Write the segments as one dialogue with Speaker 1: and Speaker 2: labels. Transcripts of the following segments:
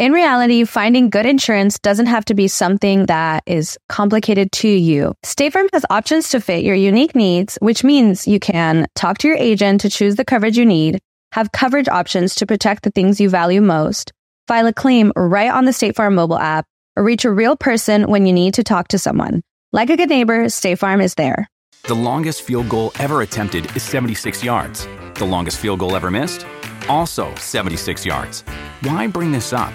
Speaker 1: In reality, finding good insurance doesn't have to be something that is complicated to you. State Farm has options to fit your unique needs, which means you can talk to your agent to choose the coverage you need, have coverage options to protect the things you value most, file a claim right on the State Farm mobile app, or reach a real person when you need to talk to someone. Like a good neighbor, State Farm is there.
Speaker 2: The longest field goal ever attempted is 76 yards. The longest field goal ever missed? Also 76 yards. Why bring this up?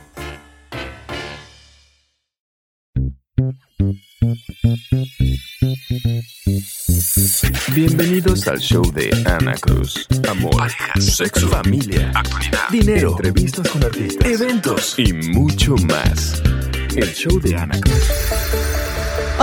Speaker 3: Bienvenidos al show de Ana Cruz. Amor, sexo, familia, actualidad, dinero, entrevistas con artistas, eventos y mucho más. El show de Ana Cruz.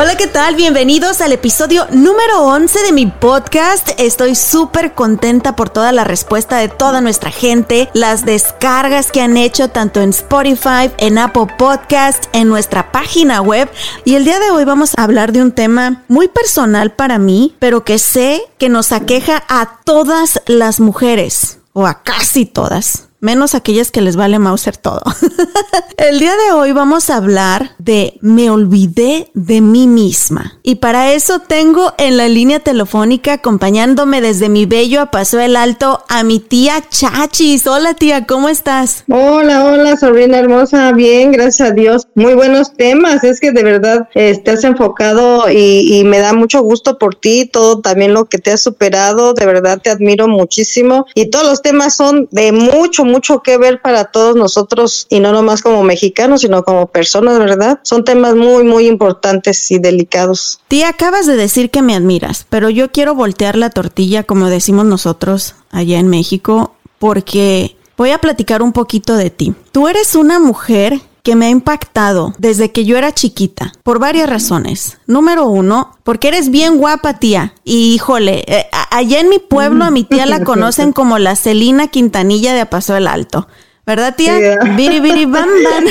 Speaker 4: Hola, ¿qué tal? Bienvenidos al episodio número 11 de mi podcast. Estoy súper contenta por toda la respuesta de toda nuestra gente, las descargas que han hecho tanto en Spotify, en Apple Podcast, en nuestra página web. Y el día de hoy vamos a hablar de un tema muy personal para mí, pero que sé que nos aqueja a todas las mujeres, o a casi todas menos aquellas que les vale Mauser todo. El día de hoy vamos a hablar de me olvidé de mí misma. Y para eso tengo en la línea telefónica acompañándome desde mi bello a Paso el Alto a mi tía Chachis. Hola tía, ¿cómo estás?
Speaker 5: Hola, hola, sobrina hermosa. Bien, gracias a Dios. Muy buenos temas. Es que de verdad estás enfocado y, y me da mucho gusto por ti, todo también lo que te has superado. De verdad te admiro muchísimo. Y todos los temas son de mucho, mucho que ver para todos nosotros y no nomás como mexicanos, sino como personas, ¿verdad? Son temas muy, muy importantes y delicados.
Speaker 4: Tía, acabas de decir que me admiras, pero yo quiero voltear la tortilla, como decimos nosotros allá en México, porque voy a platicar un poquito de ti. Tú eres una mujer que me ha impactado desde que yo era chiquita, por varias razones. Número uno, porque eres bien guapa, tía. Y híjole, eh, allá en mi pueblo a mi tía la conocen como la Celina Quintanilla de Paso del Alto. ¿Verdad, tía? Biri, biri, bam, bam.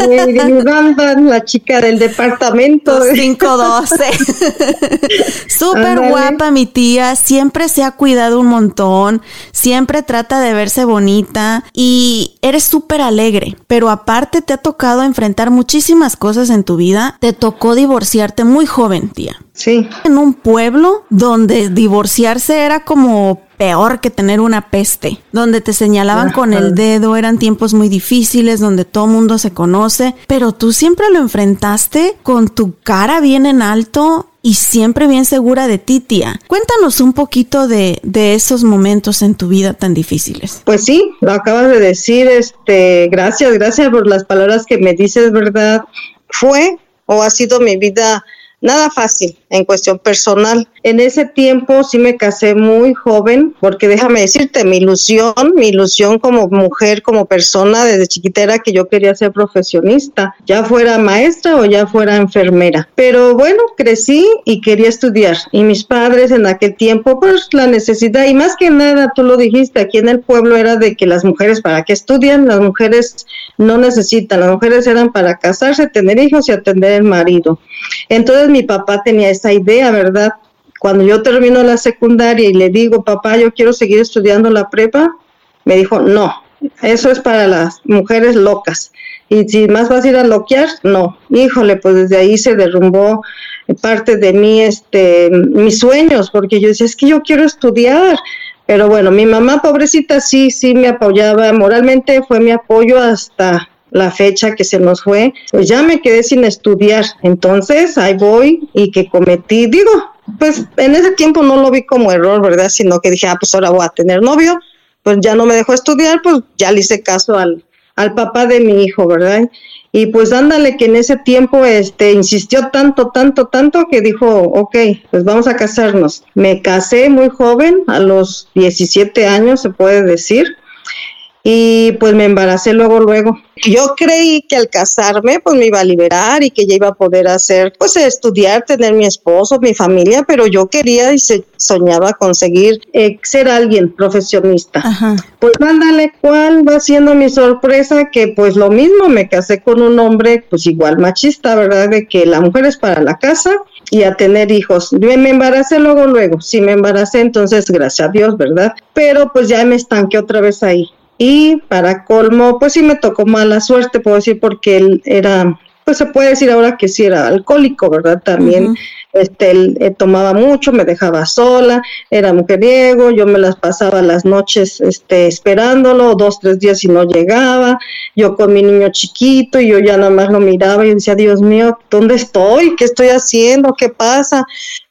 Speaker 5: Biri, bam, bam, la chica del departamento.
Speaker 4: 512. Súper guapa mi tía, siempre se ha cuidado un montón, siempre trata de verse bonita y eres súper alegre, pero aparte te ha tocado enfrentar muchísimas cosas en tu vida. Te tocó divorciarte muy joven, tía.
Speaker 5: Sí.
Speaker 4: En un pueblo donde divorciarse era como peor que tener una peste, donde te señalaban con el dedo, eran tiempos muy difíciles, donde todo mundo se conoce, pero tú siempre lo enfrentaste con tu cara bien en alto y siempre bien segura de ti, tía. Cuéntanos un poquito de, de, esos momentos en tu vida tan difíciles.
Speaker 5: Pues sí, lo acabas de decir, este, gracias, gracias por las palabras que me dices, ¿verdad? Fue o ha sido mi vida nada fácil en cuestión personal. En ese tiempo sí me casé muy joven, porque déjame decirte, mi ilusión, mi ilusión como mujer, como persona desde chiquita era que yo quería ser profesionista, ya fuera maestra o ya fuera enfermera. Pero bueno, crecí y quería estudiar. Y mis padres en aquel tiempo, pues la necesidad, y más que nada, tú lo dijiste, aquí en el pueblo era de que las mujeres, ¿para qué estudian? Las mujeres no necesitan, las mujeres eran para casarse, tener hijos y atender el marido. Entonces mi papá tenía esa idea, ¿verdad? Cuando yo termino la secundaria y le digo, papá, yo quiero seguir estudiando la prepa, me dijo, no, eso es para las mujeres locas. Y si más vas a ir a loquear, no. Híjole, pues desde ahí se derrumbó parte de mí, este, mis sueños, porque yo decía, es que yo quiero estudiar. Pero bueno, mi mamá, pobrecita, sí, sí me apoyaba moralmente, fue mi apoyo hasta la fecha que se nos fue, pues ya me quedé sin estudiar. Entonces, ahí voy y que cometí, digo, pues en ese tiempo no lo vi como error, ¿verdad? Sino que dije, ah, pues ahora voy a tener novio, pues ya no me dejó estudiar, pues ya le hice caso al, al papá de mi hijo, ¿verdad? Y pues ándale que en ese tiempo este insistió tanto, tanto, tanto que dijo, ok, pues vamos a casarnos. Me casé muy joven, a los 17 años se puede decir, y pues me embaracé luego, luego. Yo creí que al casarme pues me iba a liberar y que ya iba a poder hacer, pues estudiar, tener mi esposo, mi familia, pero yo quería y se soñaba conseguir eh, ser alguien profesionista. Pues mándale cuál va siendo mi sorpresa que pues lo mismo, me casé con un hombre pues igual machista, ¿verdad? De que la mujer es para la casa y a tener hijos. Yo me embaracé luego, luego, sí me embaracé, entonces gracias a Dios, ¿verdad? Pero pues ya me estanqué otra vez ahí. Y para colmo, pues sí me tocó mala suerte, puedo decir, porque él era, pues se puede decir ahora que sí era alcohólico, ¿verdad? También, este, él, eh, tomaba mucho, me dejaba sola, era mujeriego, yo me las pasaba las noches, este, esperándolo, dos, tres días y no llegaba, yo con mi niño chiquito y yo ya nada más lo miraba y decía, Dios mío, ¿dónde estoy? ¿Qué estoy haciendo? ¿Qué pasa?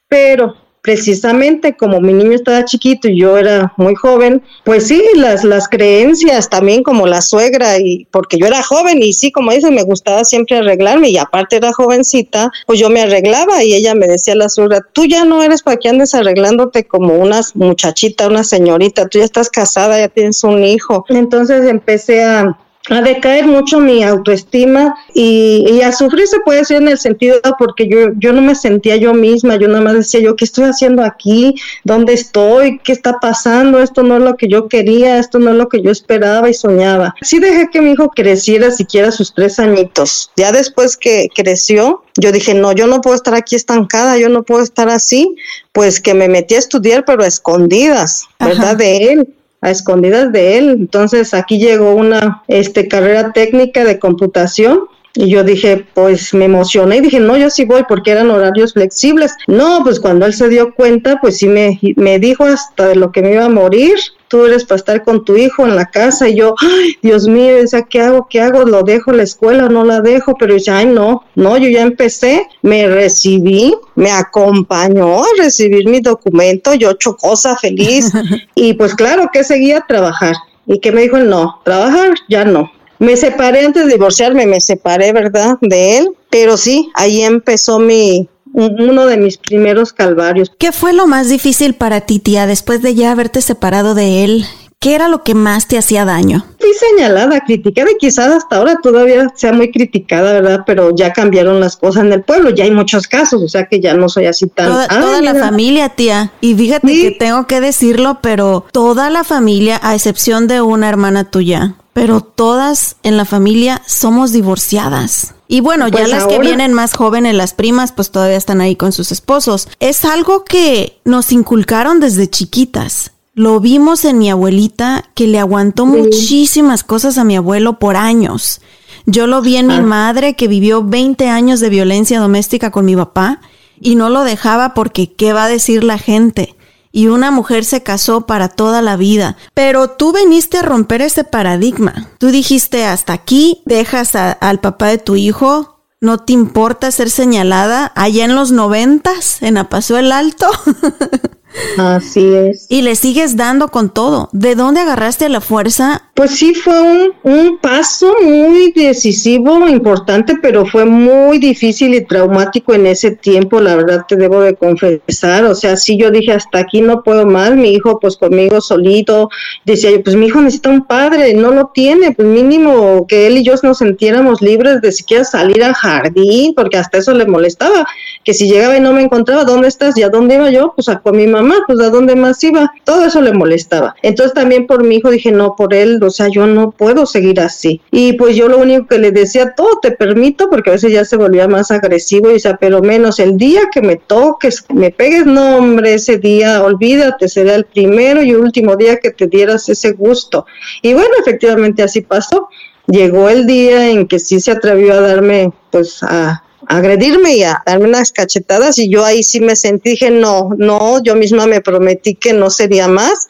Speaker 5: Pero precisamente como mi niño estaba chiquito y yo era muy joven, pues sí, las, las creencias también como la suegra y porque yo era joven y sí, como dices, me gustaba siempre arreglarme y aparte era jovencita, pues yo me arreglaba y ella me decía a la suegra, tú ya no eres para que andes arreglándote como una muchachita, una señorita, tú ya estás casada, ya tienes un hijo. Entonces empecé a a decaer mucho mi autoestima y, a sufrir se puede decir en el sentido porque yo, yo no me sentía yo misma, yo nada más decía yo, ¿qué estoy haciendo aquí? ¿Dónde estoy? ¿Qué está pasando? Esto no es lo que yo quería, esto no es lo que yo esperaba y soñaba. Sí dejé que mi hijo creciera siquiera sus tres añitos. Ya después que creció, yo dije, no, yo no puedo estar aquí estancada, yo no puedo estar así, pues que me metí a estudiar, pero a escondidas, ¿verdad? De él a escondidas de él. Entonces aquí llegó una este, carrera técnica de computación y yo dije, pues me emocioné y dije, no, yo sí voy porque eran horarios flexibles. No, pues cuando él se dio cuenta, pues sí me, me dijo hasta de lo que me iba a morir. Tú eres para estar con tu hijo en la casa. Y yo, ay, Dios mío, decía, ¿qué hago? ¿Qué hago? ¿Lo dejo la escuela o no la dejo? Pero ya, ay, no, no, yo ya empecé, me recibí, me acompañó a recibir mi documento, yo chocosa, feliz. y pues claro que seguía a trabajar. Y que me dijo, no, trabajar ya no me separé antes de divorciarme, me separé, ¿verdad? De él, pero sí, ahí empezó mi, uno de mis primeros calvarios.
Speaker 4: ¿Qué fue lo más difícil para ti, tía, después de ya haberte separado de él? ¿Qué era lo que más te hacía daño?
Speaker 5: Fui señalada, criticada y quizás hasta ahora todavía sea muy criticada, ¿verdad? Pero ya cambiaron las cosas en el pueblo, ya hay muchos casos, o sea que ya no soy así tan...
Speaker 4: Toda, toda la familia, tía. Y fíjate que tengo que decirlo, pero toda la familia, a excepción de una hermana tuya, pero todas en la familia somos divorciadas. Y bueno, ya pues las que vienen más jóvenes, las primas, pues todavía están ahí con sus esposos. Es algo que nos inculcaron desde chiquitas. Lo vimos en mi abuelita que le aguantó muchísimas cosas a mi abuelo por años. Yo lo vi en mi ah. madre que vivió 20 años de violencia doméstica con mi papá y no lo dejaba porque ¿qué va a decir la gente? Y una mujer se casó para toda la vida. Pero tú viniste a romper ese paradigma. Tú dijiste hasta aquí, dejas al papá de tu hijo, no te importa ser señalada allá en los noventas, en Apaso el Alto.
Speaker 5: Así es.
Speaker 4: Y le sigues dando con todo. ¿De dónde agarraste la fuerza?
Speaker 5: Pues sí, fue un, un, paso muy decisivo, importante, pero fue muy difícil y traumático en ese tiempo, la verdad te debo de confesar. O sea, sí yo dije, hasta aquí no puedo más, mi hijo pues conmigo solito. Decía yo, pues mi hijo necesita un padre, no lo tiene, pues mínimo que él y yo nos sintiéramos libres de siquiera salir al jardín, porque hasta eso le molestaba, que si llegaba y no me encontraba, ¿dónde estás? ¿Y a dónde iba yo? Pues a con mi mamá pues a dónde más iba, todo eso le molestaba. Entonces también por mi hijo dije, no, por él, o sea, yo no puedo seguir así. Y pues yo lo único que le decía, todo te permito, porque a veces ya se volvía más agresivo y decía, pero menos el día que me toques, me pegues, no, hombre, ese día, olvídate, será el primero y último día que te dieras ese gusto. Y bueno, efectivamente así pasó. Llegó el día en que sí se atrevió a darme, pues, a, agredirme y a darme unas cachetadas y yo ahí sí me sentí, dije, no, no, yo misma me prometí que no sería más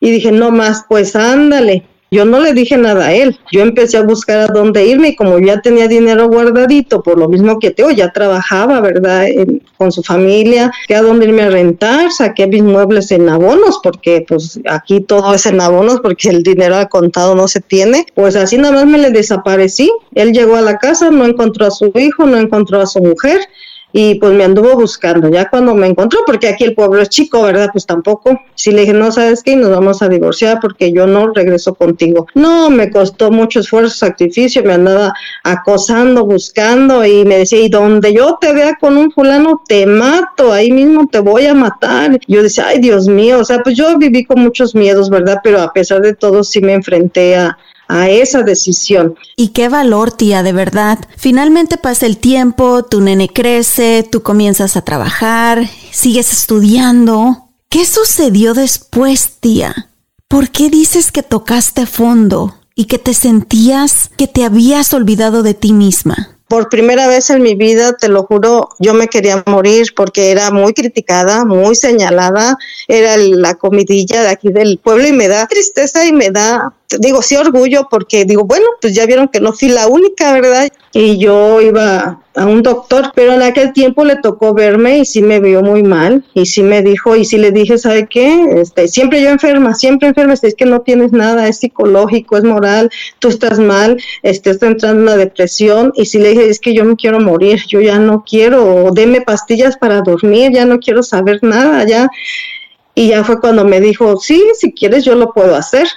Speaker 5: y dije, no más, pues ándale. Yo no le dije nada a él. Yo empecé a buscar a dónde irme y como ya tenía dinero guardadito, por lo mismo que Teo ya trabajaba, ¿verdad? con su familia, que a dónde irme a rentar, saqué mis muebles en abonos, porque pues aquí todo es en abonos, porque el dinero al contado no se tiene. Pues así nada más me le desaparecí. Él llegó a la casa, no encontró a su hijo, no encontró a su mujer y pues me anduvo buscando. Ya cuando me encontró, porque aquí el pueblo es chico, ¿verdad? Pues tampoco. Si le dije, no, ¿sabes qué? Nos vamos a divorciar porque yo no regreso contigo. No, me costó mucho esfuerzo, sacrificio, me andaba acosando, buscando y me decía, y donde yo te vea con un fulano, te mato, ahí mismo te voy a matar. Yo decía, ay, Dios mío, o sea, pues yo viví con muchos miedos, ¿verdad? Pero a pesar de todo sí me enfrenté a, a esa decisión.
Speaker 4: Y qué valor, tía, de verdad. Finalmente pasa el tiempo, tu nene crece, tú comienzas a trabajar, sigues estudiando. ¿Qué sucedió después, tía? ¿Por qué dices que tocaste fondo y que te sentías que te habías olvidado de ti misma?
Speaker 5: por primera vez en mi vida, te lo juro, yo me quería morir porque era muy criticada, muy señalada, era la comidilla de aquí del pueblo y me da tristeza y me da digo, sí orgullo porque digo, bueno, pues ya vieron que no fui la única, ¿verdad? Y yo iba a un doctor, pero en aquel tiempo le tocó verme y sí me vio muy mal y sí me dijo y sí le dije, ¿sabe qué? Este, siempre yo enferma, siempre enferma, es que no tienes nada, es psicológico, es moral, tú estás mal, este, entrando en una depresión y sí le dije, es que yo me quiero morir, yo ya no quiero, deme pastillas para dormir, ya no quiero saber nada, ya. Y ya fue cuando me dijo, sí, si quieres yo lo puedo hacer.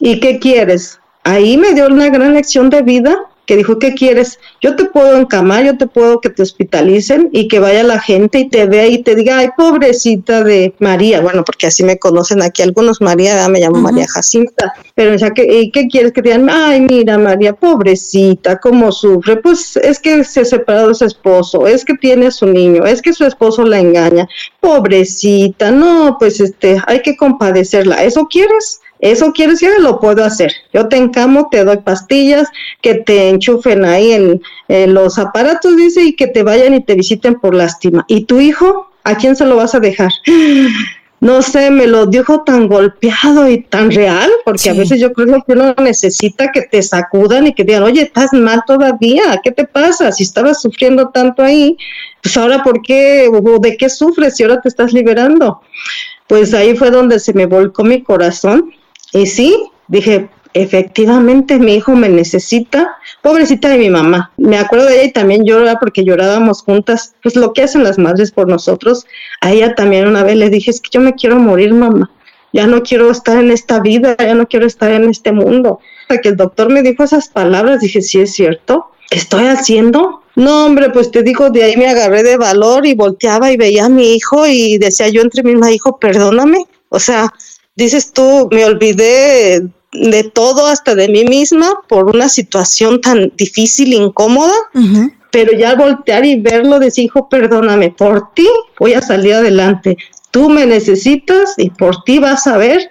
Speaker 5: ¿Y qué quieres? Ahí me dio una gran lección de vida que dijo, ¿qué quieres? Yo te puedo encamar, yo te puedo que te hospitalicen y que vaya la gente y te vea y te diga, ay, pobrecita de María, bueno, porque así me conocen aquí algunos, María, me llamo María Jacinta, pero ya que, ¿y qué quieres que te digan? Ay, mira, María, pobrecita, cómo sufre, pues es que se separó de su esposo, es que tiene a su niño, es que su esposo la engaña, pobrecita, no, pues este, hay que compadecerla, ¿eso quieres? Eso quiere decir que lo puedo hacer. Yo te encamo, te doy pastillas, que te enchufen ahí en, los aparatos, dice, y que te vayan y te visiten por lástima. ¿Y tu hijo? ¿A quién se lo vas a dejar? No sé, me lo dijo tan golpeado y tan real, porque a veces yo creo que uno necesita que te sacudan y que digan, oye, estás mal todavía, ¿qué te pasa? Si estabas sufriendo tanto ahí, pues ahora, ¿por qué? ¿O de qué sufres si ahora te estás liberando? Pues ahí fue donde se me volcó mi corazón y sí, dije, efectivamente mi hijo me necesita, pobrecita de mi mamá. Me acuerdo de ella y también lloraba porque llorábamos juntas, pues lo que hacen las madres por nosotros. A ella también una vez le dije, es que yo me quiero morir, mamá. Ya no quiero estar en esta vida, ya no quiero estar en este mundo. Hasta que el doctor me dijo esas palabras, dije, sí es cierto, ¿qué estoy haciendo? No, hombre, pues te digo, de ahí me agarré de valor y volteaba y veía a mi hijo y decía yo entre mi hijo, perdóname. O sea, dices tú, me olvidé de todo, hasta de mí misma, por una situación tan difícil, incómoda. Pero ya voltear y verlo, decir, hijo, perdóname, por ti voy a salir adelante. Tú me necesitas y por ti vas a ver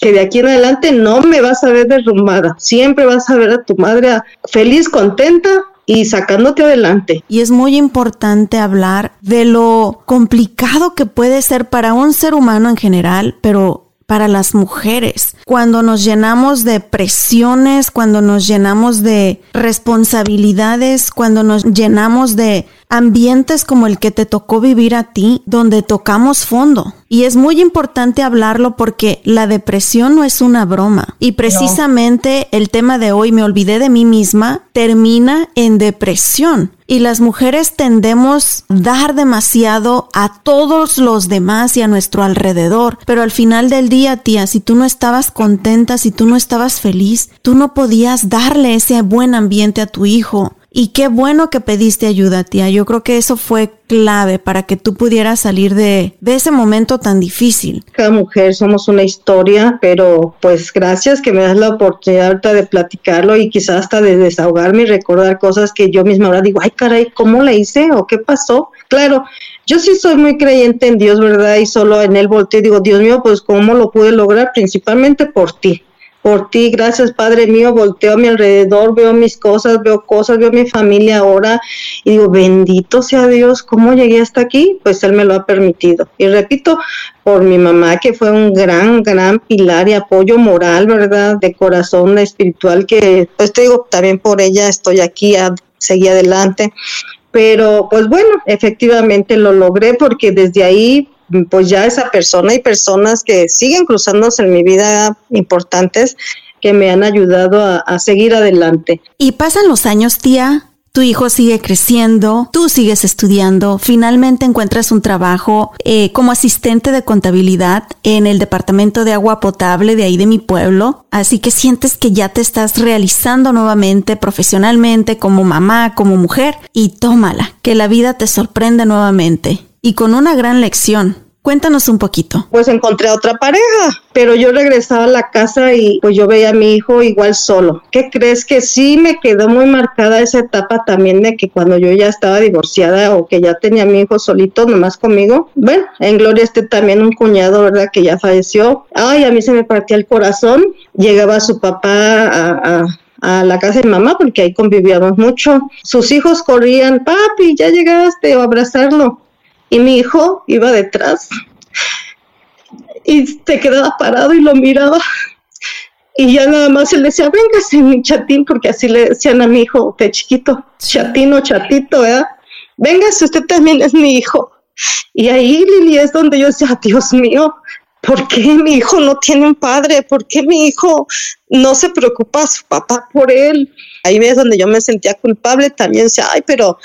Speaker 5: que de aquí en adelante no me vas a ver derrumbada. Siempre vas a ver a tu madre feliz, contenta y sacándote adelante.
Speaker 4: Y es muy importante hablar de lo complicado que puede ser para un ser humano en general, pero para las mujeres. Cuando nos llenamos de presiones, cuando nos llenamos de responsabilidades, cuando nos llenamos de ambientes como el que te tocó vivir a ti, donde tocamos fondo. Y es muy importante hablarlo porque la depresión no es una broma. Y precisamente el tema de hoy, me olvidé de mí misma, termina en depresión. Y las mujeres tendemos dar demasiado a todos los demás y a nuestro alrededor. Pero al final del día, tía, si tú no estabas contenta, si tú no estabas feliz, tú no podías darle ese buen ambiente a tu hijo. Y qué bueno que pediste ayuda, tía. Yo creo que eso fue clave para que tú pudieras salir de, de ese momento tan difícil.
Speaker 5: Cada mujer somos una historia, pero pues gracias que me das la oportunidad ahorita de platicarlo y quizás hasta de desahogarme y recordar cosas que yo misma ahora digo, ay caray, ¿cómo le hice o qué pasó? Claro, yo sí soy muy creyente en Dios, ¿verdad? Y solo en Él volteo y digo, Dios mío, pues ¿cómo lo pude lograr? Principalmente por ti por ti, gracias Padre mío, volteo a mi alrededor, veo mis cosas, veo cosas, veo mi familia ahora y digo, bendito sea Dios, ¿cómo llegué hasta aquí? Pues Él me lo ha permitido. Y repito, por mi mamá, que fue un gran, gran pilar y apoyo moral, ¿verdad? De corazón espiritual, que pues te digo, también por ella estoy aquí, a, seguir adelante. Pero pues bueno, efectivamente lo logré porque desde ahí pues ya esa persona y personas que siguen cruzándose en mi vida importantes que me han ayudado a, seguir adelante.
Speaker 4: Y pasan los años, tía, tu hijo sigue creciendo, tú sigues estudiando, finalmente encuentras un trabajo eh, como asistente de contabilidad en el departamento de agua potable de ahí de mi pueblo, así que sientes que ya te estás realizando nuevamente profesionalmente como mamá, como mujer, y tómala, que la vida te sorprende nuevamente y con una gran lección. Cuéntanos un poquito.
Speaker 5: Pues encontré a otra pareja, pero yo regresaba a la casa y pues yo veía a mi hijo igual solo. ¿Qué crees que sí me quedó muy marcada esa etapa también de que cuando yo ya estaba divorciada o que ya tenía a mi hijo solito nomás conmigo? Bueno, en Gloria esté también un cuñado, ¿verdad? Que ya falleció. Ay, a mí se me partía el corazón. Llegaba su papá a, la casa de mamá porque ahí convivíamos mucho. Sus hijos corrían, papi, ya llegaste, a abrazarlo y mi hijo iba detrás y se quedaba parado y lo miraba y ya nada más él decía, véngase mi chatín, porque así le decían a mi hijo de chiquito, chatín o chatito, ¿verdad? Véngase, usted también es mi hijo. Y ahí, Lili, es donde yo decía, Dios mío, ¿por qué mi hijo no tiene un padre? ¿Por qué mi hijo no se preocupa a su papá por él? Ahí es donde yo me sentía culpable también, decía, ay, pero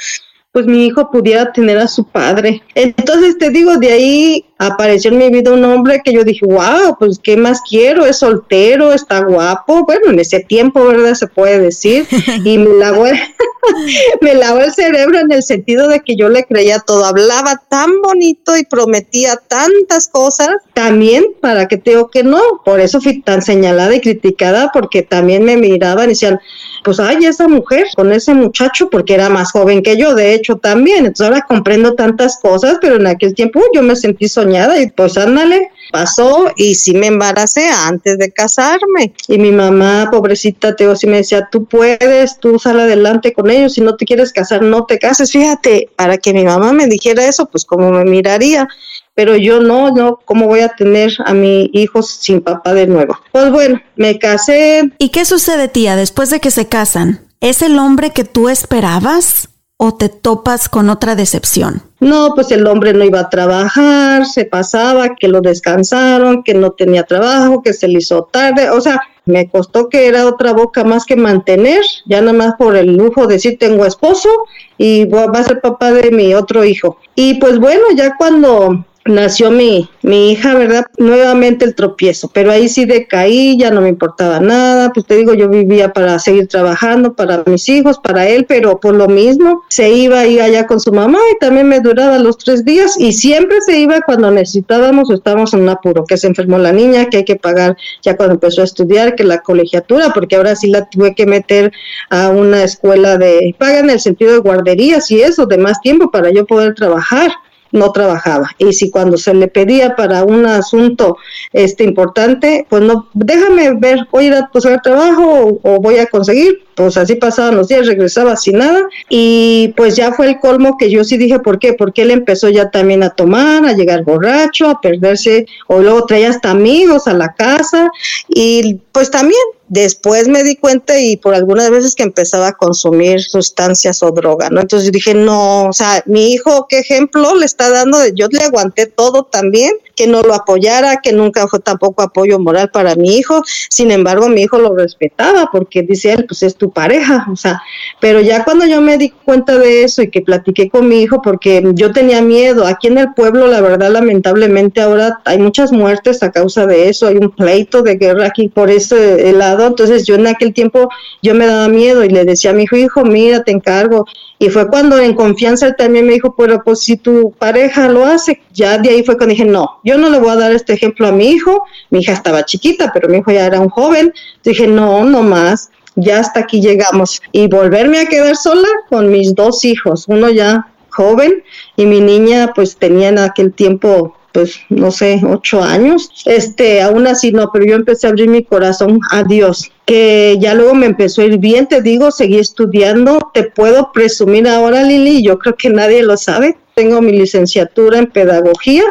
Speaker 5: pues mi hijo pudiera tener a su padre. Entonces te digo, de ahí apareció en mi vida un hombre que yo dije, wow, pues qué más quiero, es soltero, está guapo, bueno, en ese tiempo, ¿verdad? Se puede decir, y me lavó, me lavó el cerebro en el sentido de que yo le creía todo, hablaba tan bonito y prometía tantas cosas, también para que te digo que no, por eso fui tan señalada y criticada, porque también me miraban y decían, pues, ay, esa mujer con ese muchacho, porque era más joven que yo, de hecho, también. Entonces ahora comprendo tantas cosas, pero en aquel tiempo yo me sentí soñada y pues ándale, pasó y sí me embaracé antes de casarme. Y mi mamá, pobrecita, Teo, sí me decía, tú puedes, tú sal adelante con ellos, si no te quieres casar, no te cases. Fíjate, para que mi mamá me dijera eso, pues como me miraría pero yo no, no, ¿cómo voy a tener a mi hijo sin papá de nuevo? Pues bueno, me casé.
Speaker 4: ¿Y qué sucede, tía, después de que se casan? ¿Es el hombre que tú esperabas o te topas con otra decepción?
Speaker 5: No, pues el hombre no iba a trabajar, se pasaba, que lo descansaron, que no tenía trabajo, que se le hizo tarde, o sea, me costó que era otra boca más que mantener, ya nada más por el lujo de decir tengo esposo y va a ser papá de mi otro hijo. Y pues bueno, ya cuando nació mi, mi hija, ¿verdad? Nuevamente el tropiezo, pero ahí sí decaí, ya no me importaba nada, pues te digo, yo vivía para seguir trabajando, para mis hijos, para él, pero por lo mismo se iba ahí allá con su mamá y también me duraba los tres días y siempre se iba cuando necesitábamos o estábamos en un apuro, que se enfermó la niña, que hay que pagar ya cuando empezó a estudiar, que la colegiatura, porque ahora sí la tuve que meter a una escuela de paga en el sentido de guarderías y eso, de más tiempo para yo poder trabajar no trabajaba. Y si cuando se le pedía para un asunto este importante, pues no, déjame ver, voy a ir a buscar trabajo o, voy a conseguir. Pues así pasaban los días, regresaba sin nada. Y pues ya fue el colmo que yo sí dije, ¿por qué? Porque él empezó ya también a tomar, a llegar borracho, a perderse, o luego traía hasta amigos a la casa. Y pues también Después me di cuenta y por algunas veces que empezaba a consumir sustancias o droga, ¿no? Entonces dije, no, o sea, mi hijo, ¿qué ejemplo le está dando? Yo le aguanté todo también, que no lo apoyara, que nunca fue tampoco apoyo moral para mi hijo. Sin embargo, mi hijo lo respetaba porque dice él, pues es tu pareja, o sea, pero ya cuando yo me di cuenta de eso y que platiqué con mi hijo, porque yo tenía miedo, aquí en el pueblo, la verdad, lamentablemente ahora hay muchas muertes a causa de eso, hay un pleito de guerra aquí por ese lado entonces yo en aquel tiempo yo me daba miedo y le decía a mi hijo, hijo, mira, te encargo. Y fue cuando en confianza él también me dijo, pero pues si tu pareja lo hace, ya de ahí fue cuando dije, no, yo no le voy a dar este ejemplo a mi hijo. Mi hija estaba chiquita, pero mi hijo ya era un joven. Dije, no, no más ya hasta aquí llegamos. Y volverme a quedar sola con mis dos hijos, uno ya joven y mi niña pues tenía en aquel tiempo pues no sé, ocho años. Este, aún así no, pero yo empecé a abrir mi corazón a Dios, que ya luego me empezó a ir bien, te digo, seguí estudiando, te puedo presumir ahora, Lili, yo creo que nadie lo sabe. Tengo mi licenciatura en pedagogía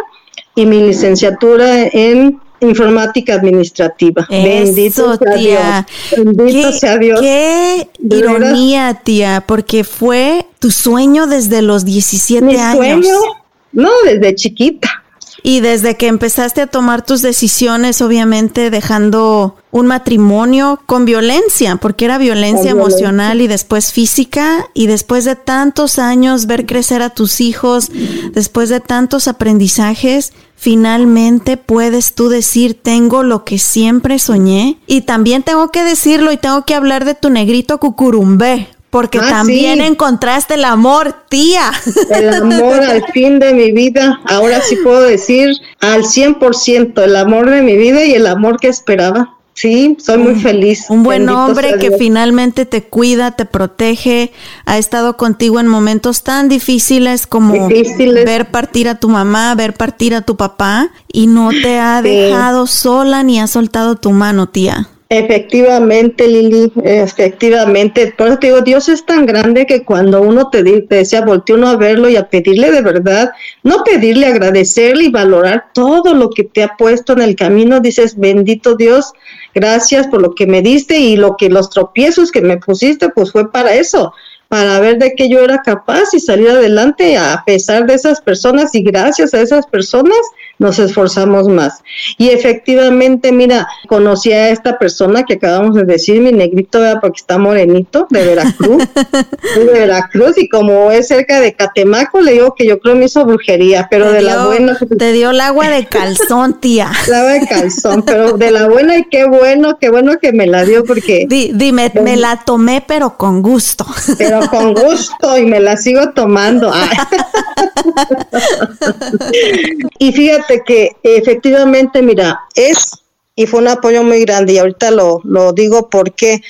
Speaker 5: y mi licenciatura en informática administrativa.
Speaker 4: Bendito sea Dios. Bendito sea Dios. Qué ironía, tía, porque fue tu sueño desde los 17
Speaker 5: Mi
Speaker 4: años.
Speaker 5: Sueño, no, desde chiquita.
Speaker 4: Y desde que empezaste a tomar tus decisiones, obviamente dejando un matrimonio con violencia, porque era violencia emocional y después física, y después de tantos años ver crecer a tus hijos, después de tantos aprendizajes, finalmente puedes tú decir, tengo lo que siempre soñé. Y también tengo que decirlo y tengo que hablar de tu negrito cucurumbé, porque ah, también encontraste el amor, tía.
Speaker 5: El amor al fin de mi vida. Ahora sí puedo decir al 100% el amor de mi vida y el amor que esperaba. Sí, soy muy feliz.
Speaker 4: Un buen hombre que finalmente te cuida, te protege, ha estado contigo en momentos tan difíciles como ver partir a tu mamá, ver partir a tu papá y no te ha dejado sola ni ha soltado tu mano, tía.
Speaker 5: Efectivamente, Lili, efectivamente. Por eso te digo, Dios es tan grande que cuando uno te, te decía, voltea uno a verlo y a pedirle de verdad, no pedirle, agradecerle y valorar todo lo que te ha puesto en el camino, dices, bendito Dios, gracias por lo que me diste y lo que los tropiezos que me pusiste, pues fue para eso, para ver de qué yo era capaz y salir adelante a pesar de esas personas y gracias a esas personas nos esforzamos más. Y efectivamente, mira, conocí a esta persona que acabamos de decir, mi negrito, porque está morenito, de Veracruz, de Veracruz, y como es cerca de Catemaco, le digo que yo creo me hizo brujería, pero de la buena.
Speaker 4: Te dio el agua de calzón, tía.
Speaker 5: El agua de calzón, pero de la buena y qué bueno, qué bueno que me la dio, porque.
Speaker 4: dime, me la tomé, pero con gusto.
Speaker 5: Pero con gusto, y me la sigo tomando. y fíjate, que efectivamente, mira, es y fue un apoyo muy grande y ahorita lo, lo digo porque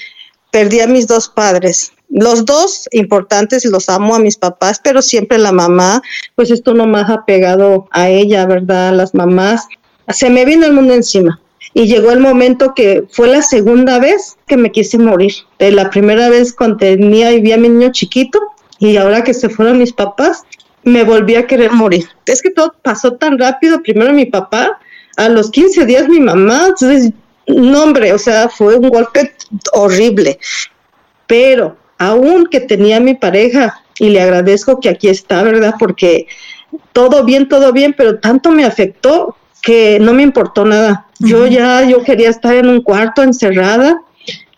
Speaker 5: perdí a mis dos padres. Los dos importantes los amo a mis papás, pero siempre la mamá, pues esto no más ha pegado a ella, ¿verdad? Las mamás. Se me vino el mundo encima y llegó el momento que fue la segunda vez que me quise morir. De la primera vez cuando tenía y vi a mi niño chiquito y ahora que se fueron mis papás, me volví a querer morir. Es que todo pasó tan rápido, primero mi papá, a los 15 días mi mamá, entonces, no hombre, o sea, fue un golpe horrible. Pero aún que tenía mi pareja, y le agradezco que aquí está, ¿verdad? Porque todo bien, todo bien, pero tanto me afectó que no me importó nada. Yo ya, yo quería estar en un cuarto encerrada,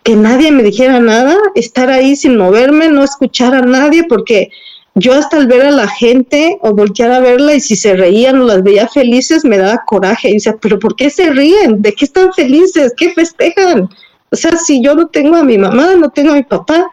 Speaker 5: que nadie me dijera nada, estar ahí sin moverme, no escuchar a nadie, porque yo hasta al ver a la gente o voltear a verla y si se reían o las veía felices me daba coraje y decía, pero ¿por qué se ríen? ¿De qué están felices? ¿Qué festejan? O sea, si yo no tengo a mi mamá, no tengo a mi papá.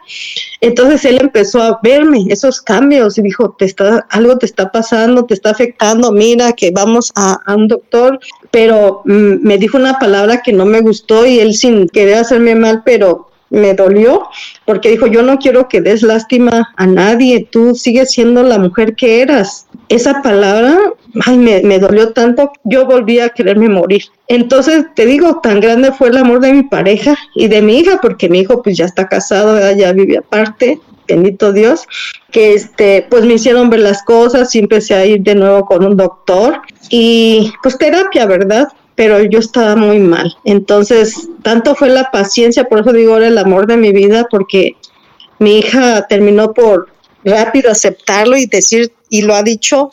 Speaker 5: Entonces él empezó a verme esos cambios y dijo, te está, algo te está pasando, te está afectando, mira que vamos a, a un doctor, pero mm, me dijo una palabra que no me gustó y él sin querer hacerme mal, pero me dolió porque dijo, yo no quiero que des lástima a nadie, tú sigues siendo la mujer que eras. Esa palabra, ay, me, me dolió tanto, yo volví a quererme morir. Entonces, te digo, tan grande fue el amor de mi pareja y de mi hija, porque mi hijo pues ya está casado, ya vive aparte, bendito Dios, que este, pues me hicieron ver las cosas y empecé a ir de nuevo con un doctor y pues terapia, ¿verdad? Pero yo estaba muy mal. Entonces, tanto fue la paciencia, por eso digo ahora el amor de mi vida, porque mi hija terminó por rápido aceptarlo y decir, y lo ha dicho,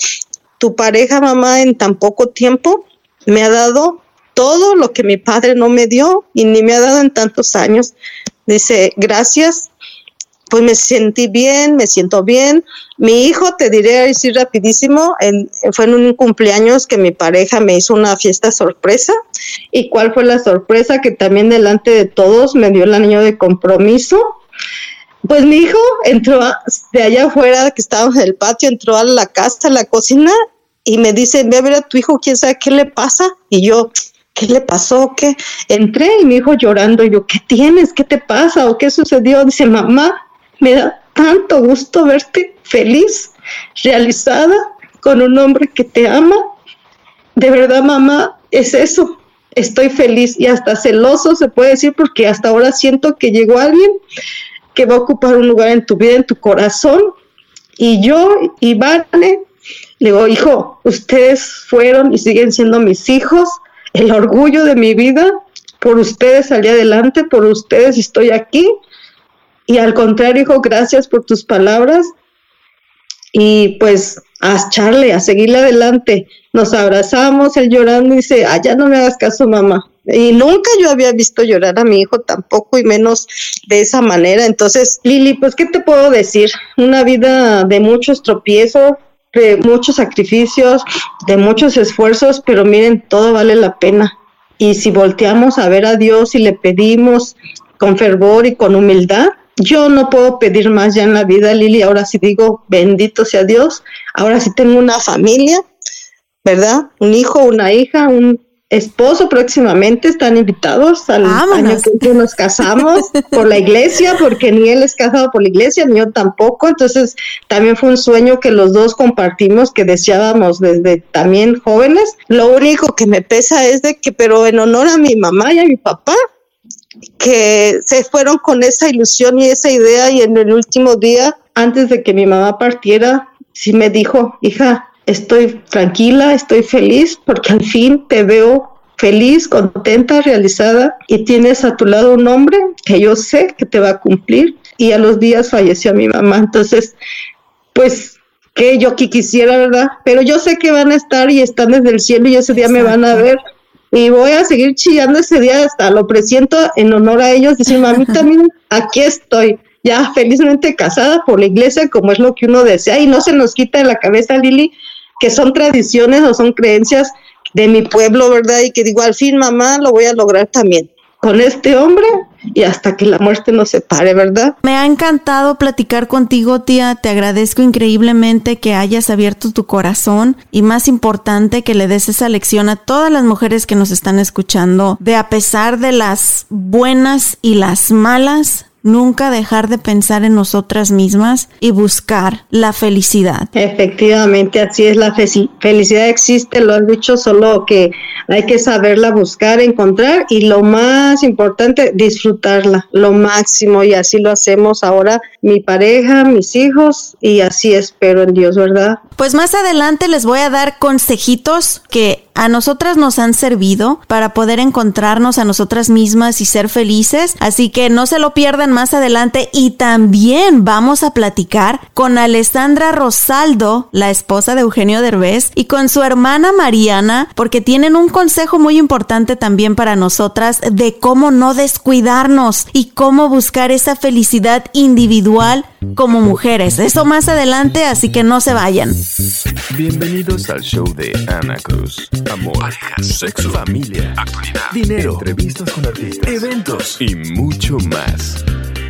Speaker 5: tu pareja, mamá, en tan poco tiempo me ha dado todo lo que mi padre no me dio y ni me ha dado en tantos años. Dice, gracias pues me sentí bien, me siento bien. Mi hijo, te diré así rapidísimo, fue en un cumpleaños que mi pareja me hizo una fiesta sorpresa. ¿Y cuál fue la sorpresa? Que también delante de todos me dio el anillo de compromiso. Pues mi hijo entró de allá afuera, que estábamos en el patio, entró a la casa, a la cocina, y me dice, ve a ver a tu hijo, quién sabe qué le pasa. Y yo, ¿qué le pasó? ¿Qué? Entré y mi hijo llorando, y yo, ¿qué tienes? ¿Qué te pasa? ¿O qué sucedió? Dice, mamá, me da tanto gusto verte feliz, realizada, con un hombre que te ama. de verdad mamá, es eso, estoy feliz y hasta celoso se puede decir porque hasta ahora siento que llegó alguien que va a ocupar un lugar en tu vida, en tu corazón. Y yo, y Vale, le digo, hijo, ustedes fueron y siguen siendo mis hijos, el orgullo de mi vida, por ustedes salí adelante, por ustedes estoy aquí. Y al contrario, hijo, gracias por tus palabras. Y pues a echarle, a seguirle adelante. Nos abrazamos, él llorando y dice, ah, ya no me hagas caso, mamá. Y nunca yo había visto llorar a mi hijo tampoco, y menos de esa manera. Entonces, Lili, pues, ¿qué te puedo decir? Una vida de muchos tropiezos, de muchos sacrificios, de muchos esfuerzos, pero miren, todo vale la pena. Y si volteamos a ver a Dios y le pedimos con fervor y con humildad, yo no puedo pedir más ya en la vida, Lili. Ahora sí digo, bendito sea Dios. Ahora sí tengo una familia, ¿verdad? Un hijo, una hija, un esposo próximamente. Están invitados al año que nos casamos por la iglesia, porque ni él es casado por la iglesia, ni yo tampoco. Entonces, también fue un sueño que los dos compartimos, que deseábamos desde también jóvenes. Lo único que me pesa es de que, pero en honor a mi mamá y a mi papá, que se fueron con esa ilusión y esa idea y en el último día, antes de que mi mamá partiera, sí me dijo, hija, estoy tranquila, estoy feliz porque al fin te veo feliz, contenta, realizada y tienes a tu lado un hombre que yo sé que te va a cumplir y a los días falleció mi mamá. Entonces, pues que yo que quisiera, ¿verdad? Pero yo sé que van a estar y están desde el cielo y ese día me van a ver y voy a seguir chillando ese día hasta lo presiento en honor a ellos, decir, mami, también aquí estoy, ya felizmente casada por la iglesia, como es lo que uno desea, y no se nos quita de la cabeza, Lili, que son tradiciones o son creencias de mi pueblo, ¿verdad? Y que digo, al fin, mamá, lo voy a lograr también con este hombre y hasta que la muerte nos separe, ¿verdad?
Speaker 4: Me ha encantado platicar contigo, tía. Te agradezco increíblemente que hayas abierto tu corazón y más importante que le des esa lección a todas las mujeres que nos están escuchando de a pesar de las buenas y las malas, nunca dejar de pensar en nosotras mismas y buscar la felicidad.
Speaker 5: Efectivamente, así es, la felicidad existe, lo has dicho, solo que hay que saberla buscar, encontrar y lo más importante, disfrutarla, lo máximo y así lo hacemos ahora mi pareja, mis hijos y así espero en Dios, ¿verdad?
Speaker 4: Pues más adelante les voy a dar consejitos que a nosotras nos han servido para poder encontrarnos a nosotras mismas y ser felices. Así que no se lo pierdan más adelante y también vamos a platicar con Alessandra Rosaldo, la esposa de Eugenio Derbez, y con su hermana Mariana, porque tienen un consejo muy importante también para nosotras de cómo no descuidarnos y cómo buscar esa felicidad individual como mujeres. Eso más adelante, así que no se vayan.
Speaker 3: Bienvenidos al show de Ana Cruz. Amor, parejas, sexo, familia, actualidad, dinero, entrevistas con artistas, eventos y mucho más.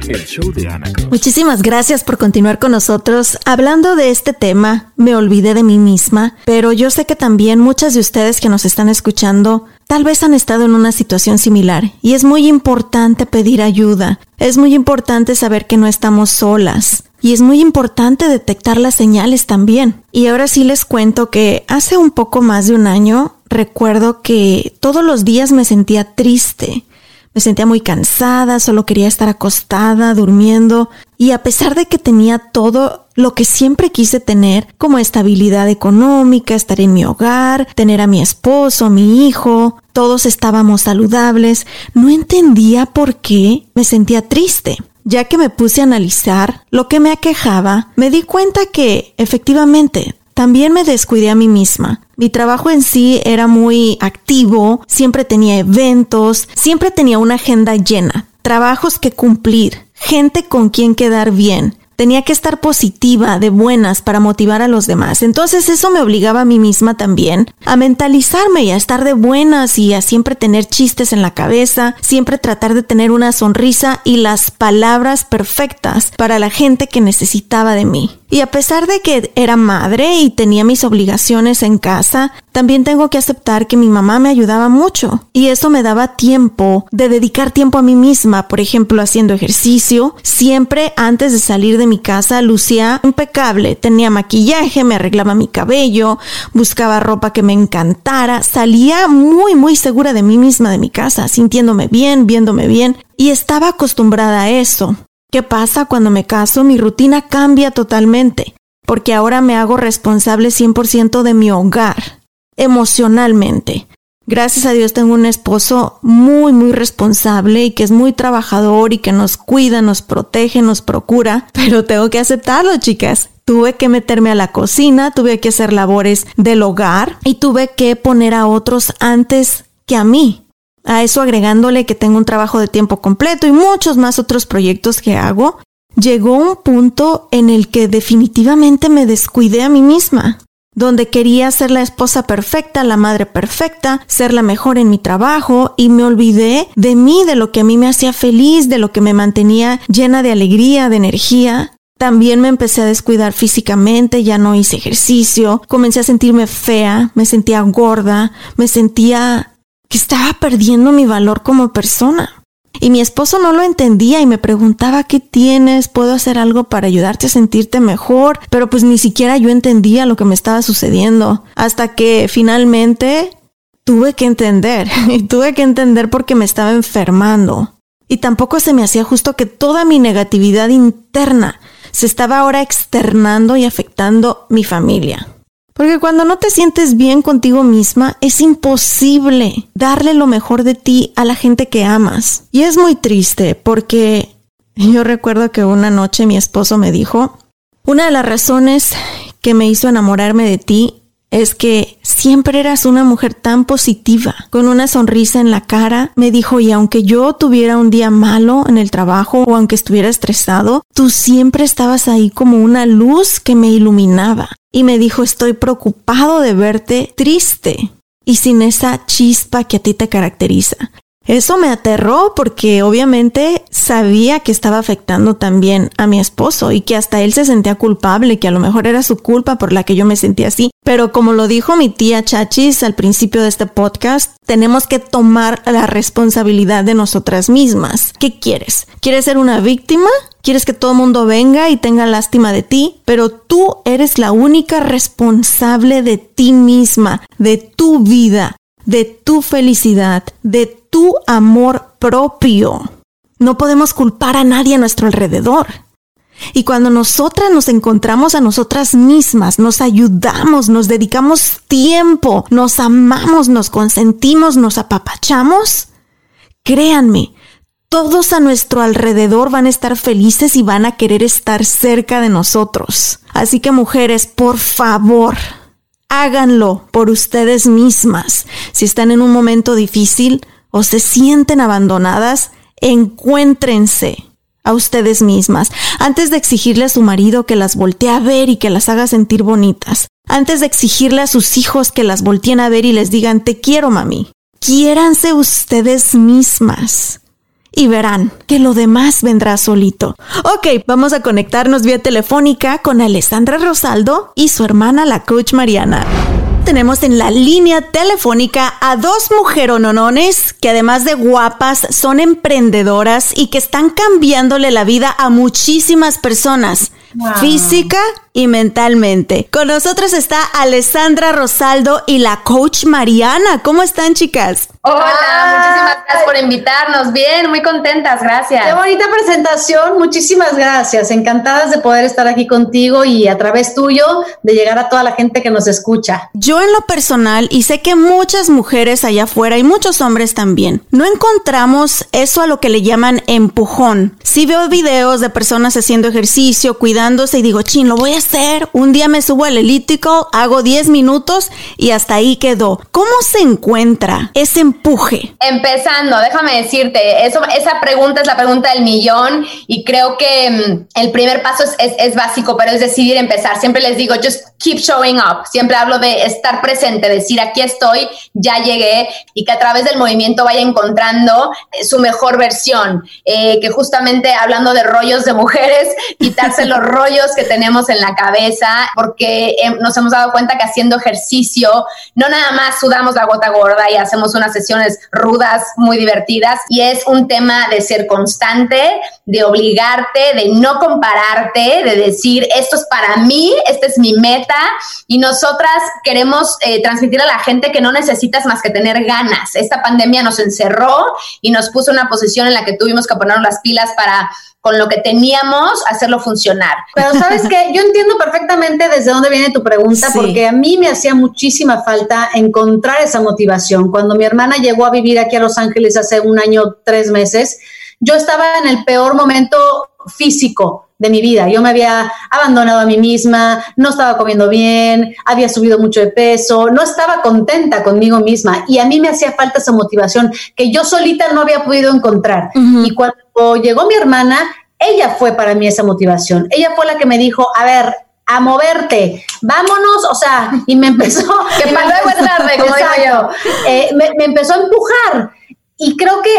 Speaker 3: El show de Ana Cruz.
Speaker 4: Muchísimas gracias por continuar con nosotros. Hablando de este tema, me olvidé de mí misma, pero yo sé que también muchas de ustedes que nos están escuchando Tal vez han estado en una situación similar y es muy importante pedir ayuda. Es muy importante saber que no estamos solas. Y es muy importante detectar las señales también. Y ahora sí les cuento que hace un poco más de un año recuerdo que todos los días me sentía triste. Me sentía muy cansada, solo quería estar acostada, durmiendo, y a pesar de que tenía todo lo que siempre quise tener, como estabilidad económica, estar en mi hogar, tener a mi esposo, mi hijo, todos estábamos saludables, no entendía por qué me sentía triste. Ya que me puse a analizar lo que me aquejaba, me di cuenta que, efectivamente, también me descuidé a mí misma. Mi trabajo en sí era muy activo, siempre tenía eventos, siempre tenía una agenda llena, trabajos que cumplir, gente con quien quedar bien, tenía que estar positiva, de buenas, para motivar a los demás. Entonces eso me obligaba a mí misma también a mentalizarme y a estar de buenas y a siempre tener chistes en la cabeza, siempre tratar de tener una sonrisa y las palabras perfectas para la gente que necesitaba de mí. Y a pesar de que era madre y tenía mis obligaciones en casa, también tengo que aceptar que mi mamá me ayudaba mucho y eso me daba tiempo de dedicar tiempo a mí misma, por ejemplo, haciendo ejercicio. Siempre antes de salir de mi casa lucía impecable, tenía maquillaje, me arreglaba mi cabello, buscaba ropa que me encantara, salía muy muy segura de mí misma de mi casa, sintiéndome bien, viéndome bien y estaba acostumbrada a eso. ¿Qué pasa cuando me caso? Mi rutina cambia totalmente, porque ahora me hago responsable 100% de mi hogar emocionalmente. Gracias a Dios tengo un esposo muy, muy responsable y que es muy trabajador y que nos cuida, nos protege, nos procura, pero tengo que aceptarlo, chicas. Tuve que meterme a la cocina, tuve que hacer labores del hogar y tuve que poner a otros antes que a mí. A eso agregándole que tengo un trabajo de tiempo completo y muchos más otros proyectos que hago, llegó un punto en el que definitivamente me descuidé a mí misma donde quería ser la esposa perfecta, la madre perfecta, ser la mejor en mi trabajo y me olvidé de mí, de lo que a mí me hacía feliz, de lo que me mantenía llena de alegría, de energía. También me empecé a descuidar físicamente, ya no hice ejercicio, comencé a sentirme fea, me sentía gorda, me sentía que estaba perdiendo mi valor como persona. Y mi esposo no lo entendía y me preguntaba, ¿qué tienes? ¿Puedo hacer algo para ayudarte a sentirte mejor? Pero pues ni siquiera yo entendía lo que me estaba sucediendo. Hasta que finalmente tuve que entender. Y tuve que entender porque me estaba enfermando. Y tampoco se me hacía justo que toda mi negatividad interna se estaba ahora externando y afectando mi familia. Porque cuando no te sientes bien contigo misma, es imposible darle lo mejor de ti a la gente que amas. Y es muy triste porque yo recuerdo que una noche mi esposo me dijo, una de las razones que me hizo enamorarme de ti es que siempre eras una mujer tan positiva, con una sonrisa en la cara. Me dijo, y aunque yo tuviera un día malo en el trabajo o aunque estuviera estresado, tú siempre estabas ahí como una luz que me iluminaba. Y me dijo, estoy preocupado de verte triste y sin esa chispa que a ti te caracteriza. Eso me aterró porque obviamente sabía que estaba afectando también a mi esposo y que hasta él se sentía culpable, que a lo mejor era su culpa por la que yo me sentía así. Pero como lo dijo mi tía Chachis al principio de este podcast, tenemos que tomar la responsabilidad de nosotras mismas. ¿Qué quieres? ¿Quieres ser una víctima? ¿Quieres que todo el mundo venga y tenga lástima de ti? Pero tú eres la única responsable de ti misma, de tu vida, de tu felicidad, de tu amor propio. No podemos culpar a nadie a nuestro alrededor. Y cuando nosotras nos encontramos a nosotras mismas, nos ayudamos, nos dedicamos tiempo, nos amamos, nos consentimos, nos apapachamos, créanme, todos a nuestro alrededor van a estar felices y van a querer estar cerca de nosotros. Así que mujeres, por favor, háganlo por ustedes mismas. Si están en un momento difícil, o se sienten abandonadas, encuéntrense a ustedes mismas antes de exigirle a su marido que las voltee a ver y que las haga sentir bonitas, antes de exigirle a sus hijos que las volteen a ver y les digan te quiero mami. Quiéranse ustedes mismas y verán que lo demás vendrá solito. Ok, vamos a conectarnos vía telefónica con Alessandra Rosaldo y su hermana la coach Mariana tenemos en la línea telefónica a dos mujerononones que además de guapas son emprendedoras y que están cambiándole la vida a muchísimas personas, física y mentalmente. Con nosotros está Alessandra Rosaldo y la coach Mariana. ¿Cómo están, chicas?
Speaker 6: Hola, muchísimas gracias por invitarnos. Bien, muy contentas, gracias.
Speaker 7: Qué bonita presentación, muchísimas gracias. Encantadas de poder estar aquí contigo y a través tuyo de llegar a toda la gente que nos escucha.
Speaker 4: Yo en lo personal, y sé que muchas mujeres allá afuera y muchos hombres también, no encontramos eso a lo que le llaman empujón. Si veo videos de personas haciendo ejercicio, y digo, chin, lo voy a hacer. Un día me subo al elíptico, hago 10 minutos y hasta ahí quedó. ¿Cómo se encuentra ese empuje?
Speaker 6: Empezando, déjame decirte, eso, esa pregunta es la pregunta del millón y creo que mm, el primer paso es, es, básico, pero es decidir empezar. Siempre les digo, just keep showing up. Siempre hablo de estar presente, decir aquí estoy, ya llegué y que a través del movimiento vaya encontrando eh, su mejor versión. Eh, que justamente hablando de rollos de mujeres, quitarse los rollos que tenemos en la cabeza, porque eh, nos hemos dado cuenta que haciendo ejercicio, no nada más sudamos la gota gorda y hacemos unas sesiones rudas, muy divertidas, y es un tema de ser constante, de obligarte, de no compararte, de decir, esto es para mí, esta es mi meta, y nosotras queremos eh, transmitir a la gente que no necesitas más que tener ganas. Esta pandemia nos encerró y nos puso una posición en la que tuvimos que poner las pilas para con lo que teníamos hacerlo funcionar.
Speaker 8: Pero sabes que yo entiendo perfectamente desde dónde viene tu pregunta, porque a mí me hacía muchísima falta encontrar esa motivación. Cuando mi hermana llegó a vivir aquí a Los Ángeles hace un año, tres meses, yo estaba en el peor momento físico de mi vida. Yo me había abandonado a mí misma, no estaba comiendo bien, había subido mucho de peso, no estaba contenta conmigo misma y a mí me hacía falta esa motivación que yo solita no había podido encontrar. Y cuando llegó mi hermana, ella fue para mí esa motivación. Ella fue la que me dijo, a ver, a moverte, vámonos, o sea, y me empezó...
Speaker 6: que para luego es tarde, como digo yo.
Speaker 8: Eh, me, me empezó a empujar y creo que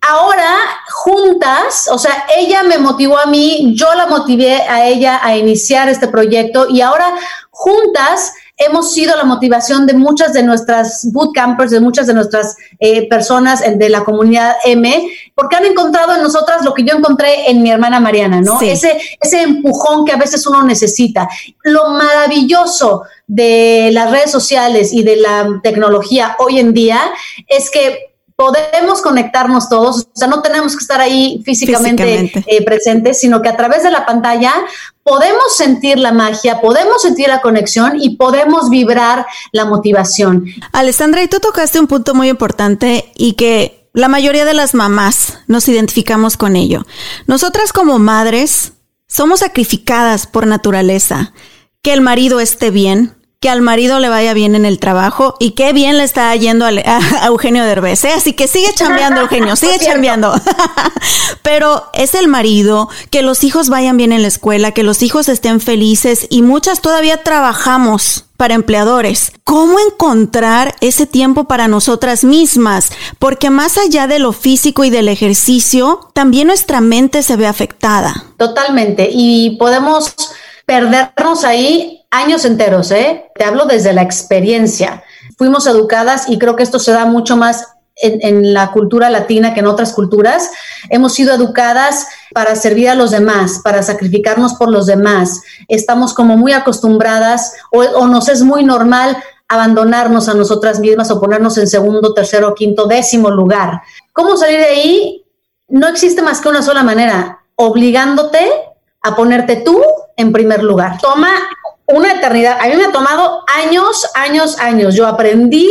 Speaker 8: ahora juntas, o sea, ella me motivó a mí, yo la motivé a ella a iniciar este proyecto y ahora juntas hemos sido la motivación de muchas de nuestras bootcampers, de muchas de nuestras eh, personas de la comunidad M, porque han encontrado en nosotras lo que yo encontré en mi hermana Mariana, ¿no? Ese, ese empujón que a veces uno necesita. Lo maravilloso de las redes sociales y de la tecnología hoy en día es que podemos conectarnos todos, o sea, no tenemos que estar ahí físicamente, eh, presentes, sino que a través de la pantalla podemos sentir la magia, podemos sentir la conexión y podemos vibrar la motivación.
Speaker 4: Alessandra, y tú tocaste un punto muy importante y que la mayoría de las mamás nos identificamos con ello. Nosotras como madres somos sacrificadas por naturaleza. Que el marido esté bien, que al marido le vaya bien en el trabajo y qué bien le está yendo a, Eugenio Derbez, ¿eh? Así que sigue chambeando, Eugenio, sigue chambeando. Pero es el marido, que los hijos vayan bien en la escuela, que los hijos estén felices y muchas todavía trabajamos para empleadores. ¿Cómo encontrar ese tiempo para nosotras mismas? Porque más allá de lo físico y del ejercicio, también nuestra mente se ve afectada.
Speaker 8: Totalmente. Y podemos perdernos ahí años enteros, ¿eh? Te hablo desde la experiencia. Fuimos educadas y creo que esto se da mucho más en, la cultura latina que en otras culturas. Hemos sido educadas para servir a los demás, para sacrificarnos por los demás. Estamos como muy acostumbradas o, o nos es muy normal abandonarnos a nosotras mismas o ponernos en segundo, tercero, quinto, décimo lugar. ¿Cómo salir de ahí? No existe más que una sola manera, obligándote a ponerte tú en primer lugar. Toma una eternidad. A mí me ha tomado años, años, años. Yo aprendí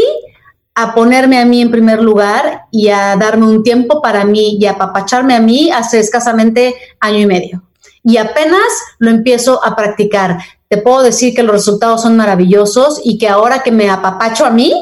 Speaker 8: a ponerme a mí en primer lugar y a darme un tiempo para mí y a apapacharme a mí hace escasamente año y medio. Y apenas lo empiezo a practicar. Te puedo decir que los resultados son maravillosos y que ahora que me apapacho a mí